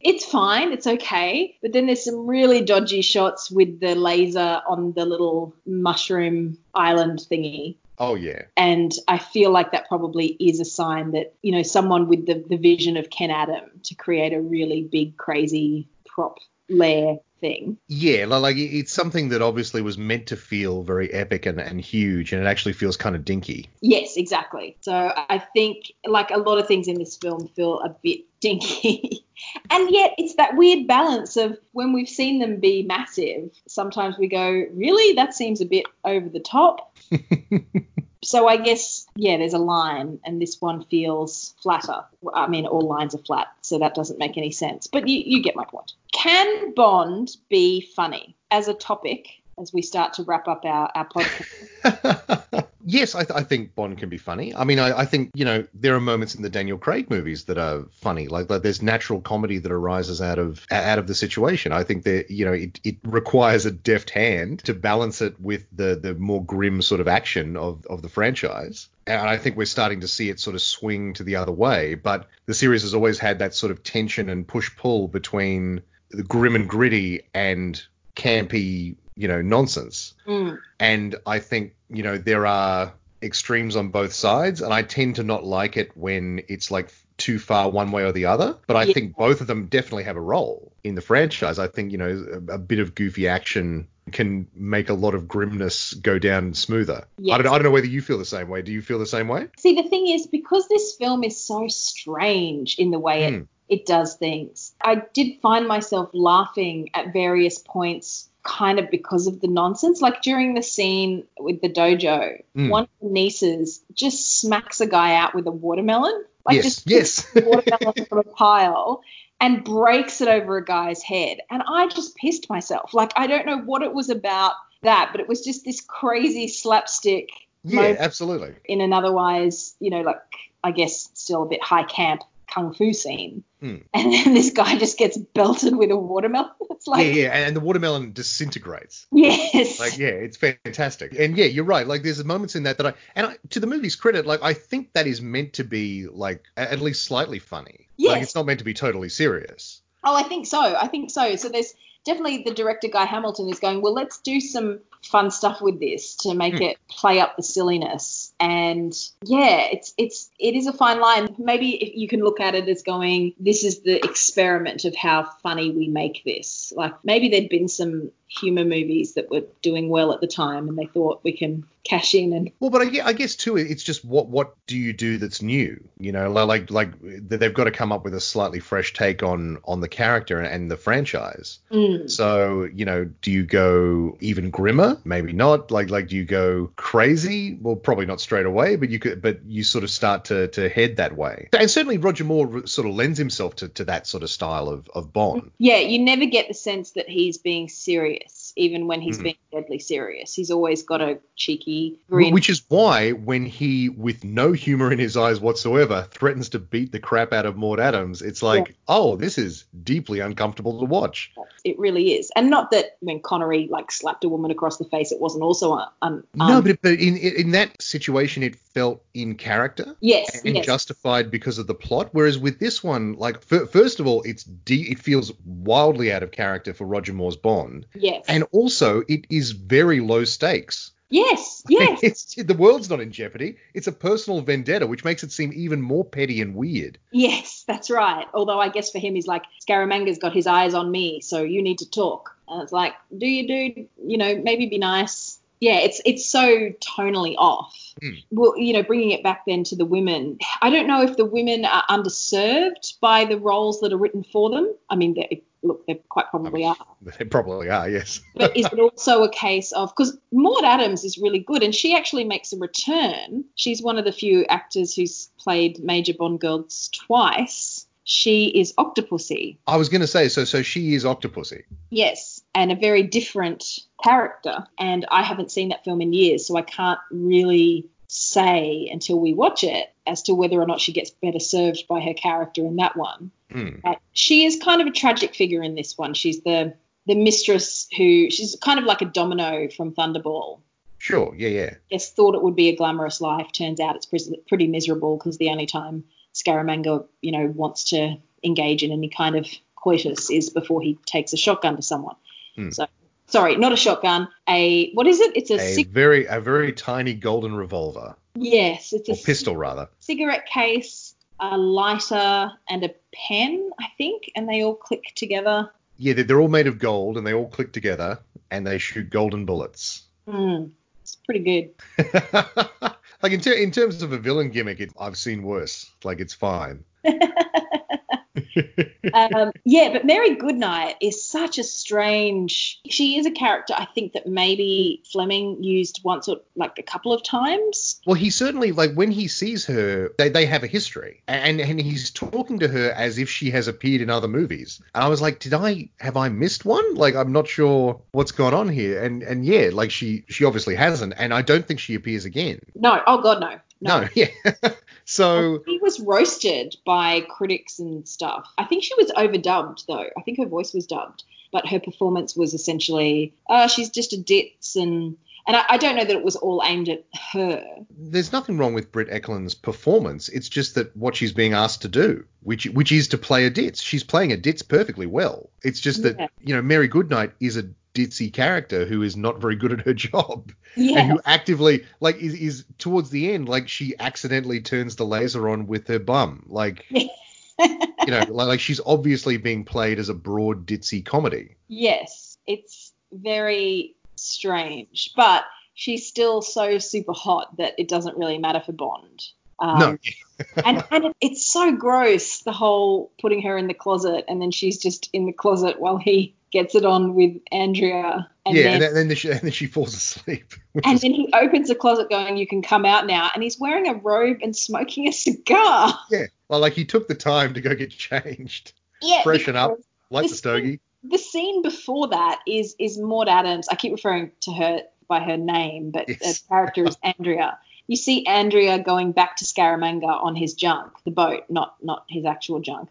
it's fine, it's okay. But then there's some really dodgy shots with the laser on the little mushroom island thingy. Oh yeah. And I feel like that probably is a sign that, you know, someone with the, the vision of Ken Adam to create a really big, crazy prop lair thing. Yeah, like it's something that obviously was meant to feel very epic and, and huge, and it actually feels kind of dinky. Yes, exactly. So I think like a lot of things in this film feel a bit dinky. (laughs) and yet it's that weird balance of when we've seen them be massive, sometimes we go, really? That seems a bit over the top. (laughs) so I guess yeah, there's a line, and this one feels flatter. I mean, all lines are flat, so that doesn't make any sense. But you, you get my point. Can Bond be funny as a topic? As we start to wrap up our, our podcast. (laughs) yes, I, th- I, think Bond can be funny. I mean, I, I, think you know there are moments in the Daniel Craig movies that are funny. Like, like there's natural comedy that arises out of out of the situation. I think that you know it, it requires a deft hand to balance it with the the more grim sort of action of of the franchise. And I think we're starting to see it sort of swing to the other way. But the series has always had that sort of tension and push pull between the grim and gritty and campy you know nonsense mm. and i think you know there are extremes on both sides and i tend to not like it when it's like too far one way or the other but i yeah. think both of them definitely have a role in the franchise i think you know a, a bit of goofy action can make a lot of grimness go down smoother. Yes. I, don't, I don't know whether you feel the same way. Do you feel the same way? See, the thing is, because this film is so strange in the way mm. it, hmm. It does things, I did find myself laughing at various points kind of because of the nonsense. Like during the scene with the dojo, Mm. one of the nieces just smacks a guy out with a watermelon. Like Yes, just yes. watermelon (laughs) from a pile and breaks it over a guy's head. And I just pissed myself. Like I don't know what it was about that, but it was just this crazy slapstick Yeah, absolutely. in an otherwise, you know, like I guess still a bit high camp kung fu scene. Hmm. (laughs) And then this guy just gets belted with a watermelon. (laughs) It's like yeah, yeah, and the watermelon disintegrates. yes. Like, yeah, it's fantastic. And yeah, you're right. Like, there's moments in that that I, and I, to the movie's credit, like, I think that is meant to be, like, at least slightly funny. Like, it's not meant to be totally serious. Oh, I think so. I think so. So there's definitely the director Guy Hamilton is going, well, let's do some fun stuff with this to make Hmm. it play up the silliness. And yeah, it's it's it is a fine line. Maybe if you can look at it as going, this is the experiment of how funny we make this. Like maybe there'd been some humor movies that were doing well at the time, and they thought we can cash in and Well, but I, I guess too, it's just what what do you do that's new? You know, like like they've got to come up with a slightly fresh take on on the character and the franchise. Mm. So you know, do you go even grimmer? Maybe not. Like like do you go crazy? Well, probably not straight away, but you could, but you sort of start to to head that way. And certainly Roger Moore sort of lends himself to, to that sort of style of of Bond. Yeah, you never get the sense that he's being serious, even when he's Mm. being deadly serious. He's always got a cheeky grin. Which is why when he, with no humor in his eyes whatsoever, threatens to beat the crap out of Maud Adams, it's like, oh, this is deeply uncomfortable to watch. it really is, and not that when Connery like slapped a woman across the face, it wasn't also un, un, no, um, but, but in in that situation, it felt in character. yes, and yes, justified because of the plot. Whereas with this one, like fir- first of all, it's de- it feels wildly out of character for Roger Moore's Bond, yes, and also it is very low stakes. yes, (laughs) yes. it's the world's not in jeopardy. It's a personal vendetta, which makes it seem even more petty and weird. Yes, that's right. Although I guess for him, he's like, Scaramanga's got his eyes on me, so you need to talk. And it's like, do you, dude? You know, maybe be nice. Yeah, it's it's so tonally off. Hmm. Well, you know, bringing it back then to the women, I don't know if the women are underserved by the roles that are written for them. I mean, they, look, they quite probably are. (laughs) They probably are, yes. (laughs) But is it also a case of because Maud Adams is really good and she actually makes a return? She's one of the few actors who's played major Bond girls twice. She is Octopussy, I was going to say, so so she is Octopussy. yes, and a very different character. And I haven't seen that film in years, so I can't really say until we watch it as to whether or not she gets better served by her character in that one. Hmm. But she is kind of a tragic figure in this one. She's the the mistress who she's kind of like a domino from Thunderball. Sure, yeah, yeah. Guess thought it would be a glamorous life. Turns out it's pretty, miserable because the only time Scaramanga, you know, wants to engage in any kind of coitus is before he takes a shotgun to someone. Hmm. So, sorry, not a shotgun. A what is it? It's a, A cig- very a very tiny golden revolver yes, it's a pistol rather. cigarette case, a lighter, and a pen, I think, and they all click together. Yeah, they're, they're all made of gold and they all click together and they shoot golden bullets. Hmm, it's pretty good. (laughs) like in, ter- in terms of a villain gimmick, it, I've seen worse. Like it's fine. (laughs) um, yeah, but Mary Goodnight is such a strange. She is a character I think that maybe Fleming used once or like a couple of times. Well, he certainly like when he sees her, they, they have a history, and and he's talking to her as if she has appeared in other movies. And I was like, did I have I missed one? Like I'm not sure what's going on here. And and yeah, like she she obviously hasn't, and I don't think she appears again. No, oh god, no, No, (laughs) yeah. So He was roasted by critics and stuff. I think she was overdubbed though. I think her voice was dubbed, but her performance was essentially, uh, she's just a ditz and. And I, I don't know that it was all aimed at her. there's nothing wrong with Britt Ekland's performance. It's just that what she's being asked to do, which which is to play a ditz. She's playing a ditz perfectly well. It's just that Yeah. you know Mary Goodnight is a ditzy character who is not very good at her (laughs) job Yeah. and who actively like is, is towards the end like she accidentally turns the laser on with her bum like (laughs) you know like, like she's obviously being played as a broad ditzy comedy Yes, it's very strange, but she's still so super hot that it doesn't really matter for Bond. Um, no and and it's so gross the whole putting her in the closet and then she's just in the closet while he gets it on with Andrea. And yeah, then, and, then, she, and then she falls asleep. (laughs) And is... then he opens the closet going, You can come out now. And he's wearing a robe and smoking a cigar. (laughs) Yeah. Well, like he took the time to go get changed. Yeah. Freshen up, light the stogie. The scene before that is is Maud Adams. I keep referring to her by her name, but yes. the character is Andrea. You see Andrea going back to Scaramanga on his junk, the boat, not not his actual junk.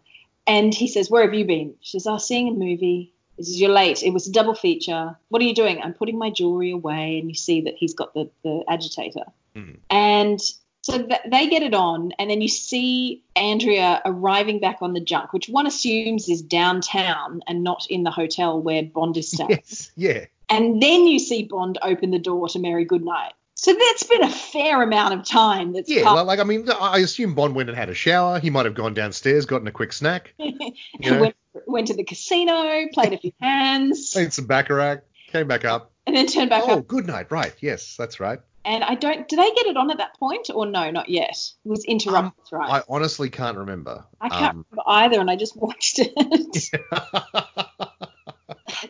And he says, Where have you been? She says, "I oh, seeing a movie. He says, You're late. It was a double feature. What are you doing? I'm putting my jewelry away. And you see that he's got the, the agitator. Mm. And so th- they get it on, and then you see Andrea arriving back on the junk, which one assumes is downtown and not in the hotel where Bond is staying. Yes, yeah. And then you see Bond open the door to Mary Goodnight. So that's been a fair amount of time. That's yeah, come. like I mean, I assume Bond went and had a shower. He might have gone downstairs, gotten a quick snack. (laughs) You know? went, went, to the casino, played a few (laughs) hands, played some baccarat, came back up, and then turned back oh, up. Oh, good night. Right. Yes, that's right. And I don't. Did they get it on at that point or no? Not yet. It was interrupted, um, right? I honestly can't remember. I can't um, remember either, and I just watched it. (laughs)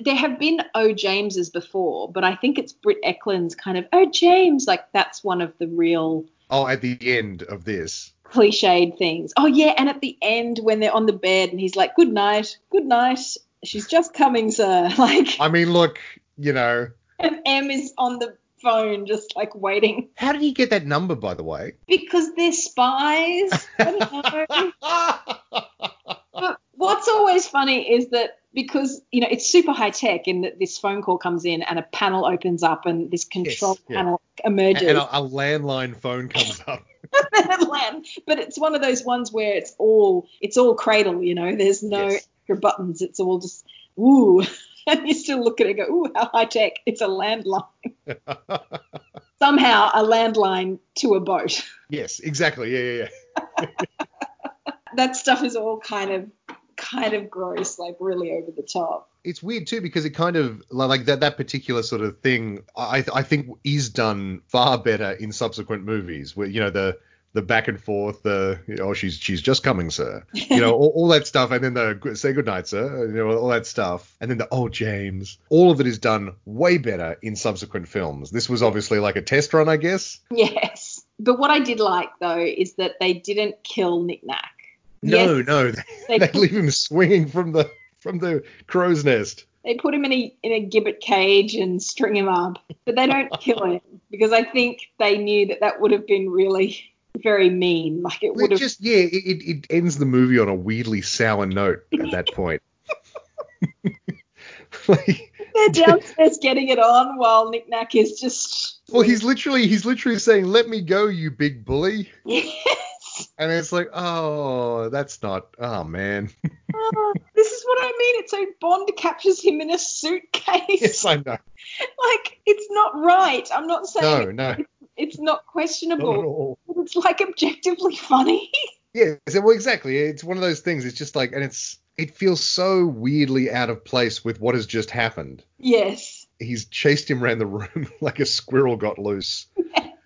there have been O Jameses before, but I think it's Britt Ekland's kind of Oh James, like that's one of the real. Oh, at the end of this. Cliched things. Oh yeah, and at the end when they're on the bed and he's like, "Good night, good night." She's just coming, sir. (laughs) Like. I mean, look, you know. And M is on the phone just like waiting. How did he get that number, by the way? Because they're spies. I don't know. (laughs) what's always funny is that because you know it's super high tech in that this phone call comes in and a panel opens up and this control yes, panel yeah. emerges and a, a, landline phone comes up (laughs) but it's one of those ones where it's all it's all cradle you know? There's no yes. extra buttons. It's all just ooh. (laughs) And you still look at it and go ooh how high tech it's a landline. (laughs) Somehow a landline to a boat. Yes exactly. Yeah yeah yeah. That stuff is all kind of kind of gross, like really over the top. It's weird too because it kind of like that that particular sort of thing. I I think is done far better in subsequent movies where you know the the back and forth, the oh she's she's just coming, sir, (laughs) you know all, all, that stuff, and then the say goodnight, sir, you know all that stuff, and then the oh James, all of it is done way better in subsequent films. This was obviously like a test run, I guess. Yes, but what I did like though is that they didn't kill Nick Nack. No, yes, no, they, they leave him swinging from the from the crow's nest. They put him in a in a gibbet cage and string him up, but they don't (laughs) kill him because I think they knew that that would have been really very mean. Like it would have just yeah, it, it ends the movie on a weirdly sour note at that (laughs) point. like, (laughs) They're downstairs getting it on while Nick Nack is just. Well, he's literally he's literally saying, "Let me go, you big bully." And it's like, oh, that's not. Oh man. (laughs) oh, this is what I mean. It's so Bond captures him in a suitcase. Yes, I know. (laughs) Like it's not right. I'm not saying. No, no. It's, it's not questionable. Not it's like objectively (laughs) funny. Yeah. Well, exactly. It's one of those things. It's just like, and it's it feels so weirdly out of place with what has just happened. Yes. He's chased him around the room like a squirrel got loose.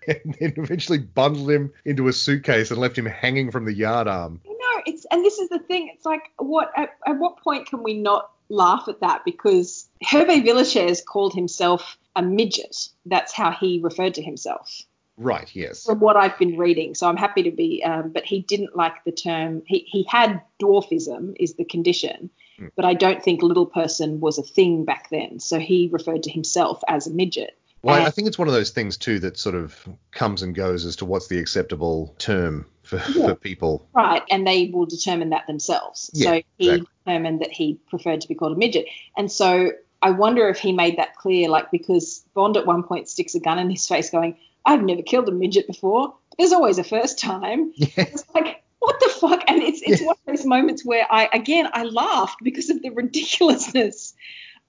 (laughs) and then eventually bundled him into a suitcase and left him hanging from the yard arm. No, it's and this is the thing. It's like what at, at what point can we not laugh at that because Hervé Villechaize called himself a midget. That's how he referred to himself. Right. Yes. From what I've been reading, so I'm happy to be. Um, but he didn't like the term. He he had dwarfism is the condition, mm. but I don't think little person was a thing back then. So he referred to himself as a midget. Well, mm. I think it's one of those things too that sort of comes and goes as to what's the acceptable term for, yeah. for people. Right, and they will determine that themselves. Yeah, so he exactly. determined that he preferred to be called a midget. And so I wonder if he made that clear, like because Bond at one point sticks a gun in his face going, I've never killed a midget before. There's always a first time. (laughs) Yeah. It's like, what the fuck? And it's it's yeah. one of those moments where I again I laughed because of the ridiculousness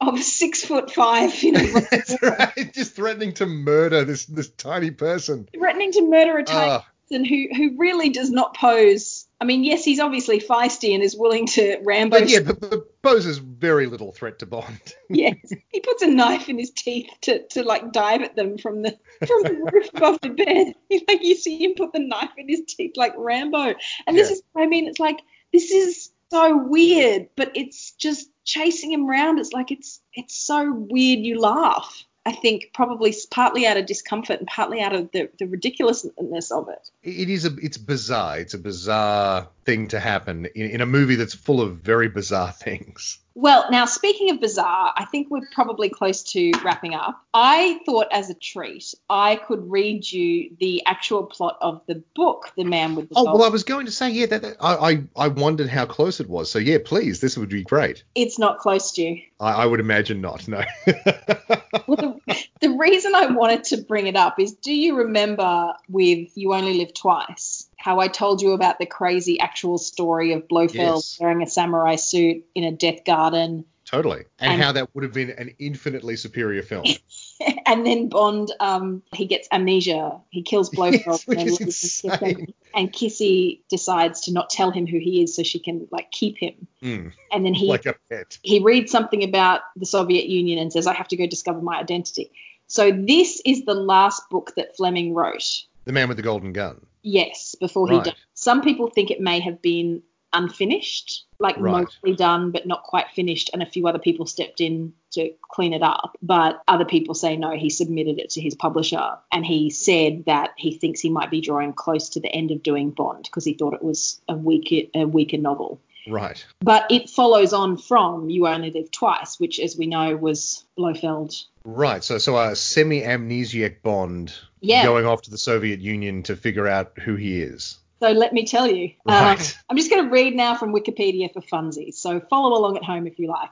of six foot five, you know. (laughs) That's right. Just threatening to murder this this tiny person. Threatening to murder a tiny uh, person who who really does not pose. I mean, yes, he's obviously feisty and is willing to Rambo. But yeah, but, but poses very little threat to Bond. (laughs) yes, he puts a knife in his teeth to, to like dive at them from the from the (laughs) roof above the bed. like you see him put the knife in his teeth like Rambo. And this yeah. is, I mean, it's like this is so weird, but it's just chasing him around. It's like it's it's so weird you laugh. I think probably partly out of discomfort and partly out of the, the ridiculousness of it. It is a it's bizarre. It's a bizarre thing to happen in, in a movie that's full of very bizarre (laughs) things. Well, now speaking of bizarre, I think we're probably close to wrapping up. I thought as a treat I could read you the actual plot of the book, The Man with the Oh, well, I was going to say, yeah, that, that I, I, I wondered how close it was. So yeah, please, this would be great. It's not close to you. I, I would imagine not. No. (laughs) well, the, the reason I wanted to bring it up is, do you remember with You Only Live Twice? How I told you about the crazy actual story of Blofeld yes. wearing a samurai suit in a death garden. Totally. And, and how that would have been an infinitely superior film. (laughs) and then Bond, um, he gets amnesia. He kills (laughs) Blofeld. Yes, and, and, and Kissy decides to not tell him who he is so she can like keep him. Mm, and then he like a pet. he reads something about the Soviet Union and says, I have to go discover my identity. So this is the last book that Fleming wrote. The Man with the Golden Gun. Yes, before right. he died. Some people think it may have been unfinished, like right. mostly done but not quite finished, and a few other people stepped in to clean it up. But other people say no, he submitted it to his publisher, and he said that he thinks he might be drawing close to the end of doing Bond because he thought it was a weaker a weaker novel. Right. But it follows on from You Only Live Twice, which, as we know, was Blofeld. Right. So, so a semi-amnesiac Bond yeah. going off to the Soviet Union to figure out who he is. So let me tell you. (laughs) Right. Um, I'm just going to read now from Wikipedia for funsies. So follow along at home if you like.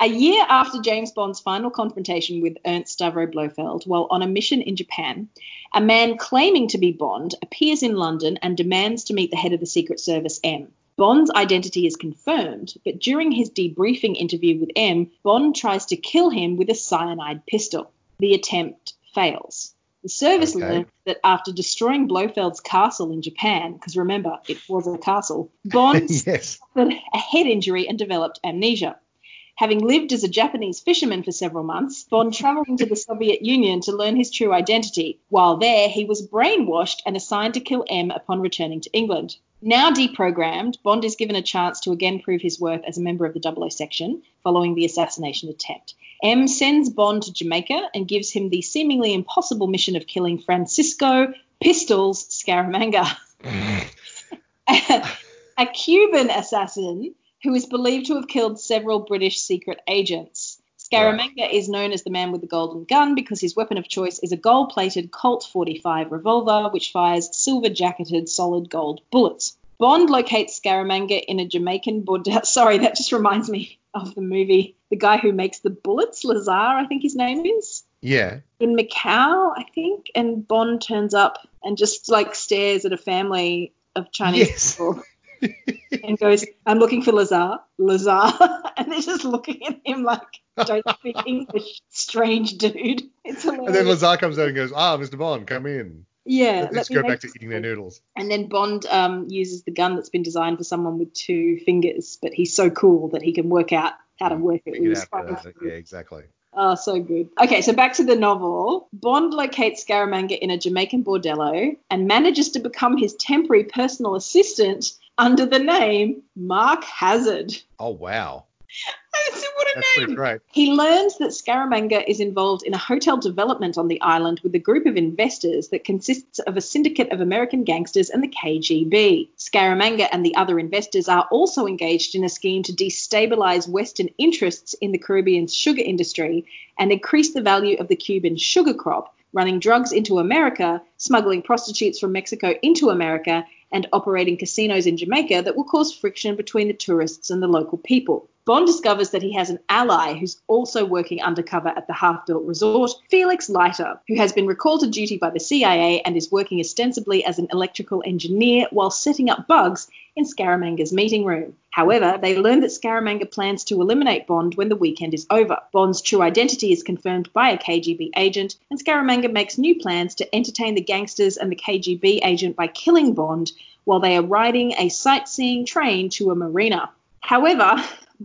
A year after James Bond's final confrontation with Ernst Stavro Blofeld while on a mission in Japan, a man claiming to be Bond appears in London and demands to meet the head of the Secret Service, M. Bond's identity is confirmed, but during his debriefing interview with M, Bond tries to kill him with a cyanide pistol. The attempt fails. The service okay. learned that after destroying Blofeld's castle in Japan, because remember, it was a castle, Bond (laughs) yes. suffered a head injury and developed amnesia. Having lived as a Japanese fisherman for several months, Bond traveled into the Soviet Union to learn his true identity. While there, he was brainwashed and assigned to kill M upon returning to England. Now deprogrammed, Bond is given a chance to again prove his worth as a member of the 00 section following the assassination attempt. M sends Bond to Jamaica and gives him the seemingly impossible mission of killing Francisco Pistols Scaramanga, (laughs) a Cuban assassin who is believed to have killed several British secret agents. Scaramanga right. is known as the man with the golden gun because his weapon of choice is a gold plated Colt 45 revolver which fires silver jacketed solid gold bullets. Bond locates Scaramanga in a Jamaican bordel. (laughs) Sorry, that just reminds me of the movie. The guy who makes the bullets, Lazar, I think his name is. Yeah. In Macau, I think. And Bond turns up and just like stares at a family of Chinese yes. people and goes, I'm looking for Lazar, Lazar. (laughs) and they're just looking at him like, don't speak English, strange dude. (laughs) It's hilarious. And then Lazar comes out and goes, ah, Mr. Bond, come in. Yeah. Let's go back to eating their noodles. And then Bond um, uses the gun that's been designed for someone with two fingers, but he's so cool that he can work out how to work it. with Yeah, exactly. Oh, so good. Okay, so back to the novel. Bond locates Scaramanga in a Jamaican bordello and manages to become his temporary personal assistant under the name Mark Hazard. Oh, wow. (laughs) what a That's name. Great. He learns that Scaramanga is involved in a hotel development on the island with a group of investors that consists of a syndicate of American gangsters and the KGB. Scaramanga and the other investors are also engaged in a scheme to destabilize Western interests in the Caribbean's sugar industry and increase the value of the Cuban sugar crop, running drugs into America, smuggling prostitutes from Mexico into America, and operating casinos in Jamaica that will cause friction between the tourists and the local people. Bond discovers that he has an ally who's also working undercover at the half built resort, Felix Leiter, who has been recalled to duty by the CIA and is working ostensibly as an electrical engineer while setting up bugs in Scaramanga's meeting room. However, they learn that Scaramanga plans to eliminate Bond when the weekend is over. Bond's true identity is confirmed by a KGB agent, and Scaramanga makes new plans to entertain the gangsters and the KGB agent by killing Bond while they are riding a sightseeing train to a marina. However,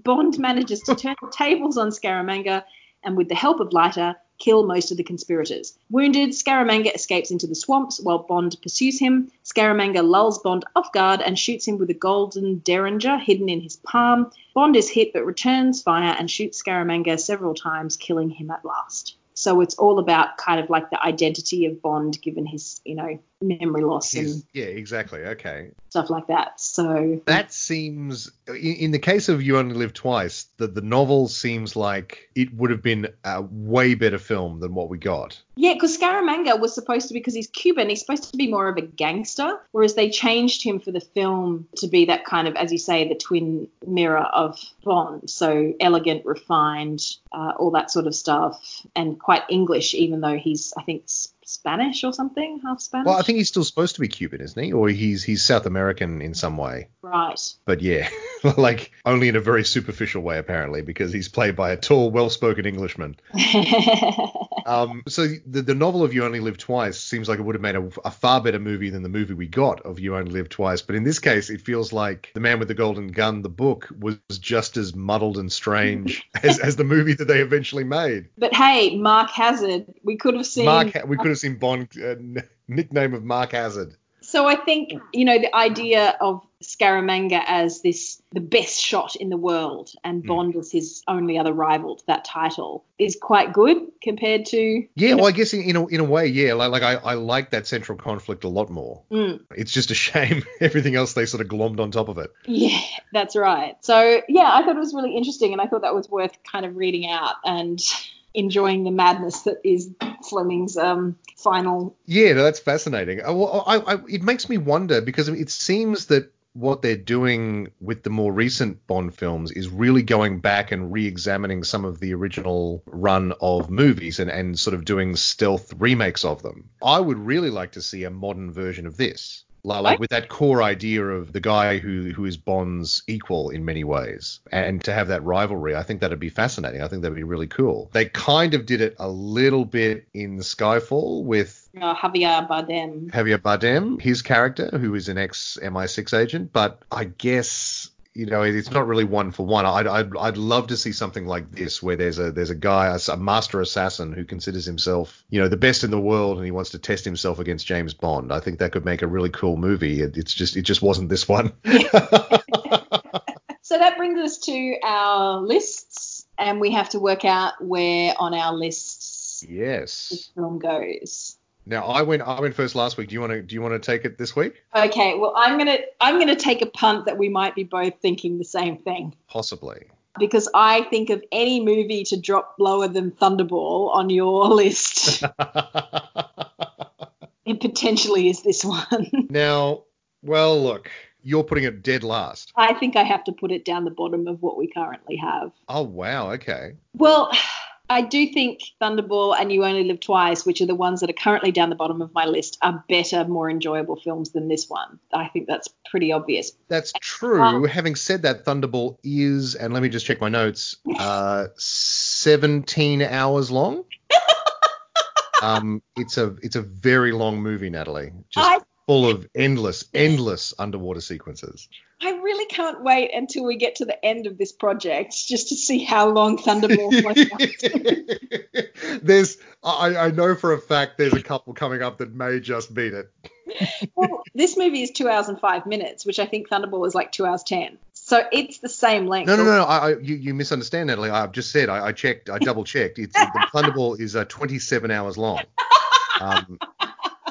Bond manages to turn the (laughs) tables on Scaramanga, and with the help of Leiter, kill most of the conspirators. Wounded, Scaramanga escapes into the swamps while Bond pursues him. Scaramanga lulls Bond off guard and shoots him with a golden derringer hidden in his palm. Bond is hit but returns fire and shoots Scaramanga several times, killing him at last. So it's all about kind of like the identity of Bond given his, you know, memory loss and yeah, exactly. Okay. stuff like that. So That seems, in, the case of You Only Live Twice, the, the novel seems like it would have been a way better film than what we got. Yeah, because Scaramanga was supposed to be because he's Cuban, he's supposed to be more of a gangster, whereas they changed him for the film to be that kind of, as you say, the twin mirror of Bond. So elegant, refined, uh, all that sort of stuff, and quite English, even though he's, I think, Spanish or something, half Spanish. Well, I think he's still supposed to be Cuban, isn't he? Or he's he's South American in some way. right. But yeah, (laughs) like only in a very superficial way apparently, because he's played by a tall, well-spoken Englishman. (laughs) Um, so the, the novel of You Only Live Twice seems like it would have made a, a far better movie than the movie we got of You Only Live Twice. But in this case, it feels like The Man with the Golden Gun, the book, was just as muddled and strange (laughs) as, as the movie that they eventually made. but hey, Mark Hazard, we could have seen. Mark, we could have seen Bond uh, nickname of Mark Hazard. So I think you know the idea of Scaramanga as this the best shot in the world, and Hmm. Bond as his only other rival to that title is quite good compared to Yeah, well, I guess in, in a in a way, yeah. Like, like I, I like that central conflict a lot more. Mm. It's just a shame (laughs) everything else they sort of glommed on top of it. yeah, that's right. So yeah, I thought it was really interesting, and I thought that was worth kind of reading out and enjoying the madness that is Fleming's um, final. Yeah, that's fascinating. Uh, well, I, I, it makes me wonder because it seems that what they're doing with the more recent Bond films is really going back and re-examining some of the original run of movies and, and sort of doing stealth remakes of them. I would really like to see a modern version of this. Like, like with that core idea of the guy who who is Bond's equal in many ways, and to have that rivalry, I think that'd be fascinating. I think that'd be really cool. They kind of did it a little bit in Skyfall with Uh, Javier Bardem. Javier Bardem, his character, who is an ex MI6 agent, but I guess you know it's not really one for one. I'd, I'd I'd love to see something like this where there's a there's a guy, a, master assassin who considers himself you know the best in the world and he wants to test himself against James Bond. I think that could make a really cool movie. It, it's just it just wasn't this one. (laughs) So that brings us to our lists, and we have to work out where on our lists this yes. film goes. Now I went I went first last week. Do you want to do you want to take it this week? Okay, well I'm gonna I'm gonna take a punt that we might be both thinking the same thing Possibly. because I think of any movie to drop lower than Thunderball on your (laughs) list, (laughs) it potentially is this one. (laughs) now, well, look, you're putting it dead last. I think I have to put it down the bottom of what we currently have. Oh wow, okay. Well, I do think Thunderball and You Only Live Twice, which are the ones that are currently down the bottom of my list, are better, more enjoyable films than this one. I think that's pretty obvious. That's true. Having said that, Thunderball is, and let me just check my notes, uh, 17 hours long. (laughs) um, it's a it's a very long movie, Natalie. Just I- full of endless, endless underwater sequences. I really can't wait until we get to the end of this project just to see how long Thunderball (laughs) was. there's, I, I know for a fact there's a couple coming up that may just beat it. well, this movie is two hours and five minutes, which I think Thunderball is like two hours ten. So it's the same length. No, no, no, no. I, I, you, you misunderstand, Natalie. I've just said I, I checked, I double checked. It's the Thunderball is uh, 27 hours long. Um,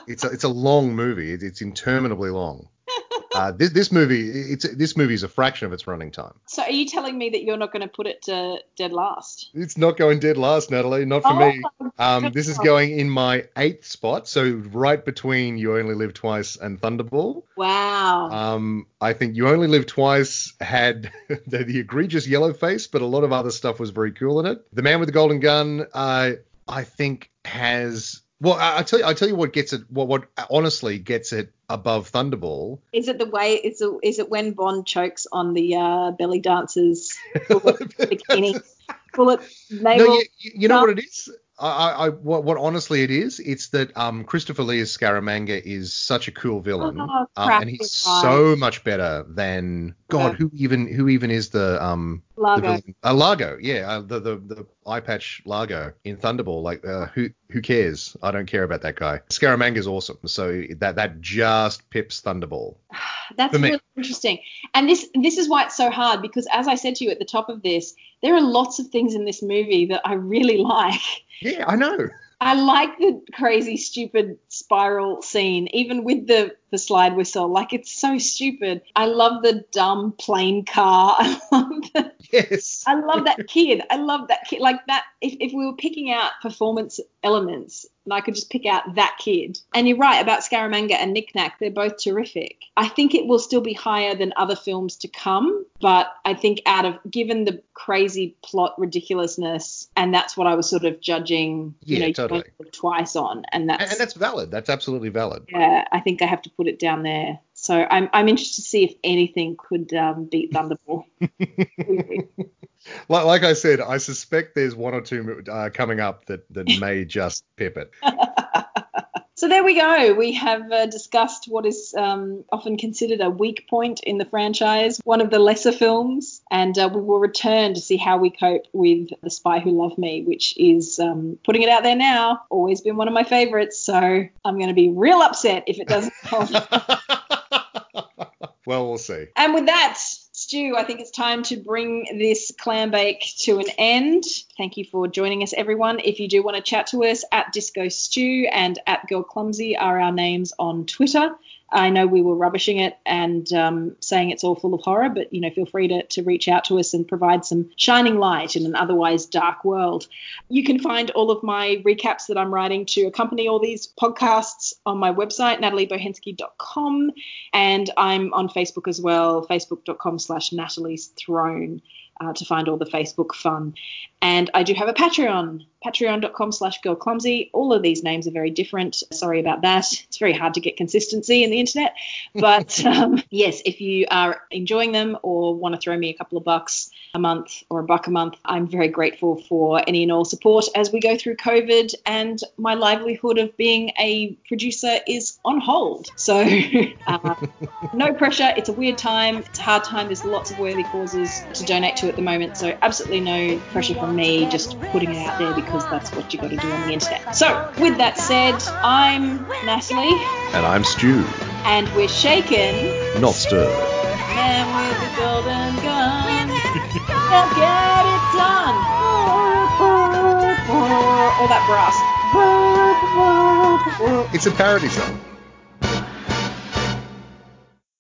it's a, it's a long movie. It, it's interminably long. (laughs) Uh, this this movie it's this movie is a fraction of its running time. So are you telling me that you're not going to put it to dead last? It's not going dead last, Natalie. Not for me. Oh, Um, this is going in my eighth spot, so right between You Only Live Twice and Thunderball. Wow. Um, I think You Only Live Twice had (laughs) the, the egregious yellow face, but a lot of other stuff was very cool in it. The Man with the Golden Gun, uh, I think, has. Well, I, I tell you, I tell you what gets it. What, what honestly gets it above Thunderball. Is it the way? Is it, is it when Bond chokes on the uh, belly dancers (laughs) bikini? Bullet navel. No, you you know what it is. I, I, what, what honestly it is, it's that um, Christopher Lee as Scaramanga is such a cool villain, Oh, um, and he's you're so much better than God. Yeah. Who even who even is the um Largo. Uh, Largo, yeah, uh, the the the eye patch Largo in Thunderball. Like, uh, who who cares? I don't care about that guy. Scaramanga's awesome, so that that just pips Thunderball. (sighs) That's really interesting. And this this is why it's so hard because as I said to you at the top of this, there are lots of things in this movie that I really (laughs) like. Yeah, I know. I like the crazy, stupid spiral scene, even with the, the slide whistle. Like, it's so stupid. I love the dumb plane car. (laughs) I love the, Yes. I love that kid. I love that kid. Like that. If, if we were picking out performance elements, and I could just pick out that kid. And you're right about Scaramanga and Nick Nack. They're both terrific. I think it will still be higher than other films to come, but I think out of given the crazy plot ridiculousness, and that's what I was sort of judging. Yeah, you know, totally. twice on, and that's and, and that's valid. That's absolutely valid. yeah. I think I have to put it down there. So I'm I'm interested to see if anything could um, beat Thunderball. (laughs) Like, like I said, I suspect there's one or two uh, coming up that that may just pip it. (laughs) So there we go. We have uh, discussed what is um, often considered a weak point in the franchise, one of the lesser films, and uh, we will return to see how we cope with The Spy Who Loved Me, which is um, putting it out there now. Always been one of my favorites, so I'm going to be real upset if it doesn't hold. (laughs) well, we'll see. And with that, Stu, I think it's time to bring this clam bake to an end. Thank you for joining us, everyone. If you do want to chat to us, at Disco Stew and at Girl Clumsy are our names on Twitter. I know we were rubbishing it and um, saying it's all full of horror, but you know, feel free to, to reach out to us and provide some shining light in an otherwise dark world. You can find all of my recaps that I'm writing to accompany all these podcasts on my website, nataliebochenski.com, and I'm on Facebook as well, facebook.com slash Natalie's Throne. Uh, to find all the Facebook fun. And I do have a Patreon, patreon.com slash girlclumsy. All of these names are very different. Sorry about that. It's very hard to get consistency in the internet. But (laughs) um, yes, if you are enjoying them or want to throw me a couple of bucks a month or a buck a month, I'm very grateful for any and all support as we go through COVID and my livelihood of being a producer is on hold. So (laughs) uh, no pressure. It's a weird time. It's a hard time. There's lots of worthy causes to donate to at the moment. So absolutely no pressure from me. Just putting it out there because that's what you got to do on the internet. So with that said, I'm Natalie, And I'm Stu, and we're shaken. not stirred. Man with the golden gun. They'll get it done. All that brass. It's a parody song.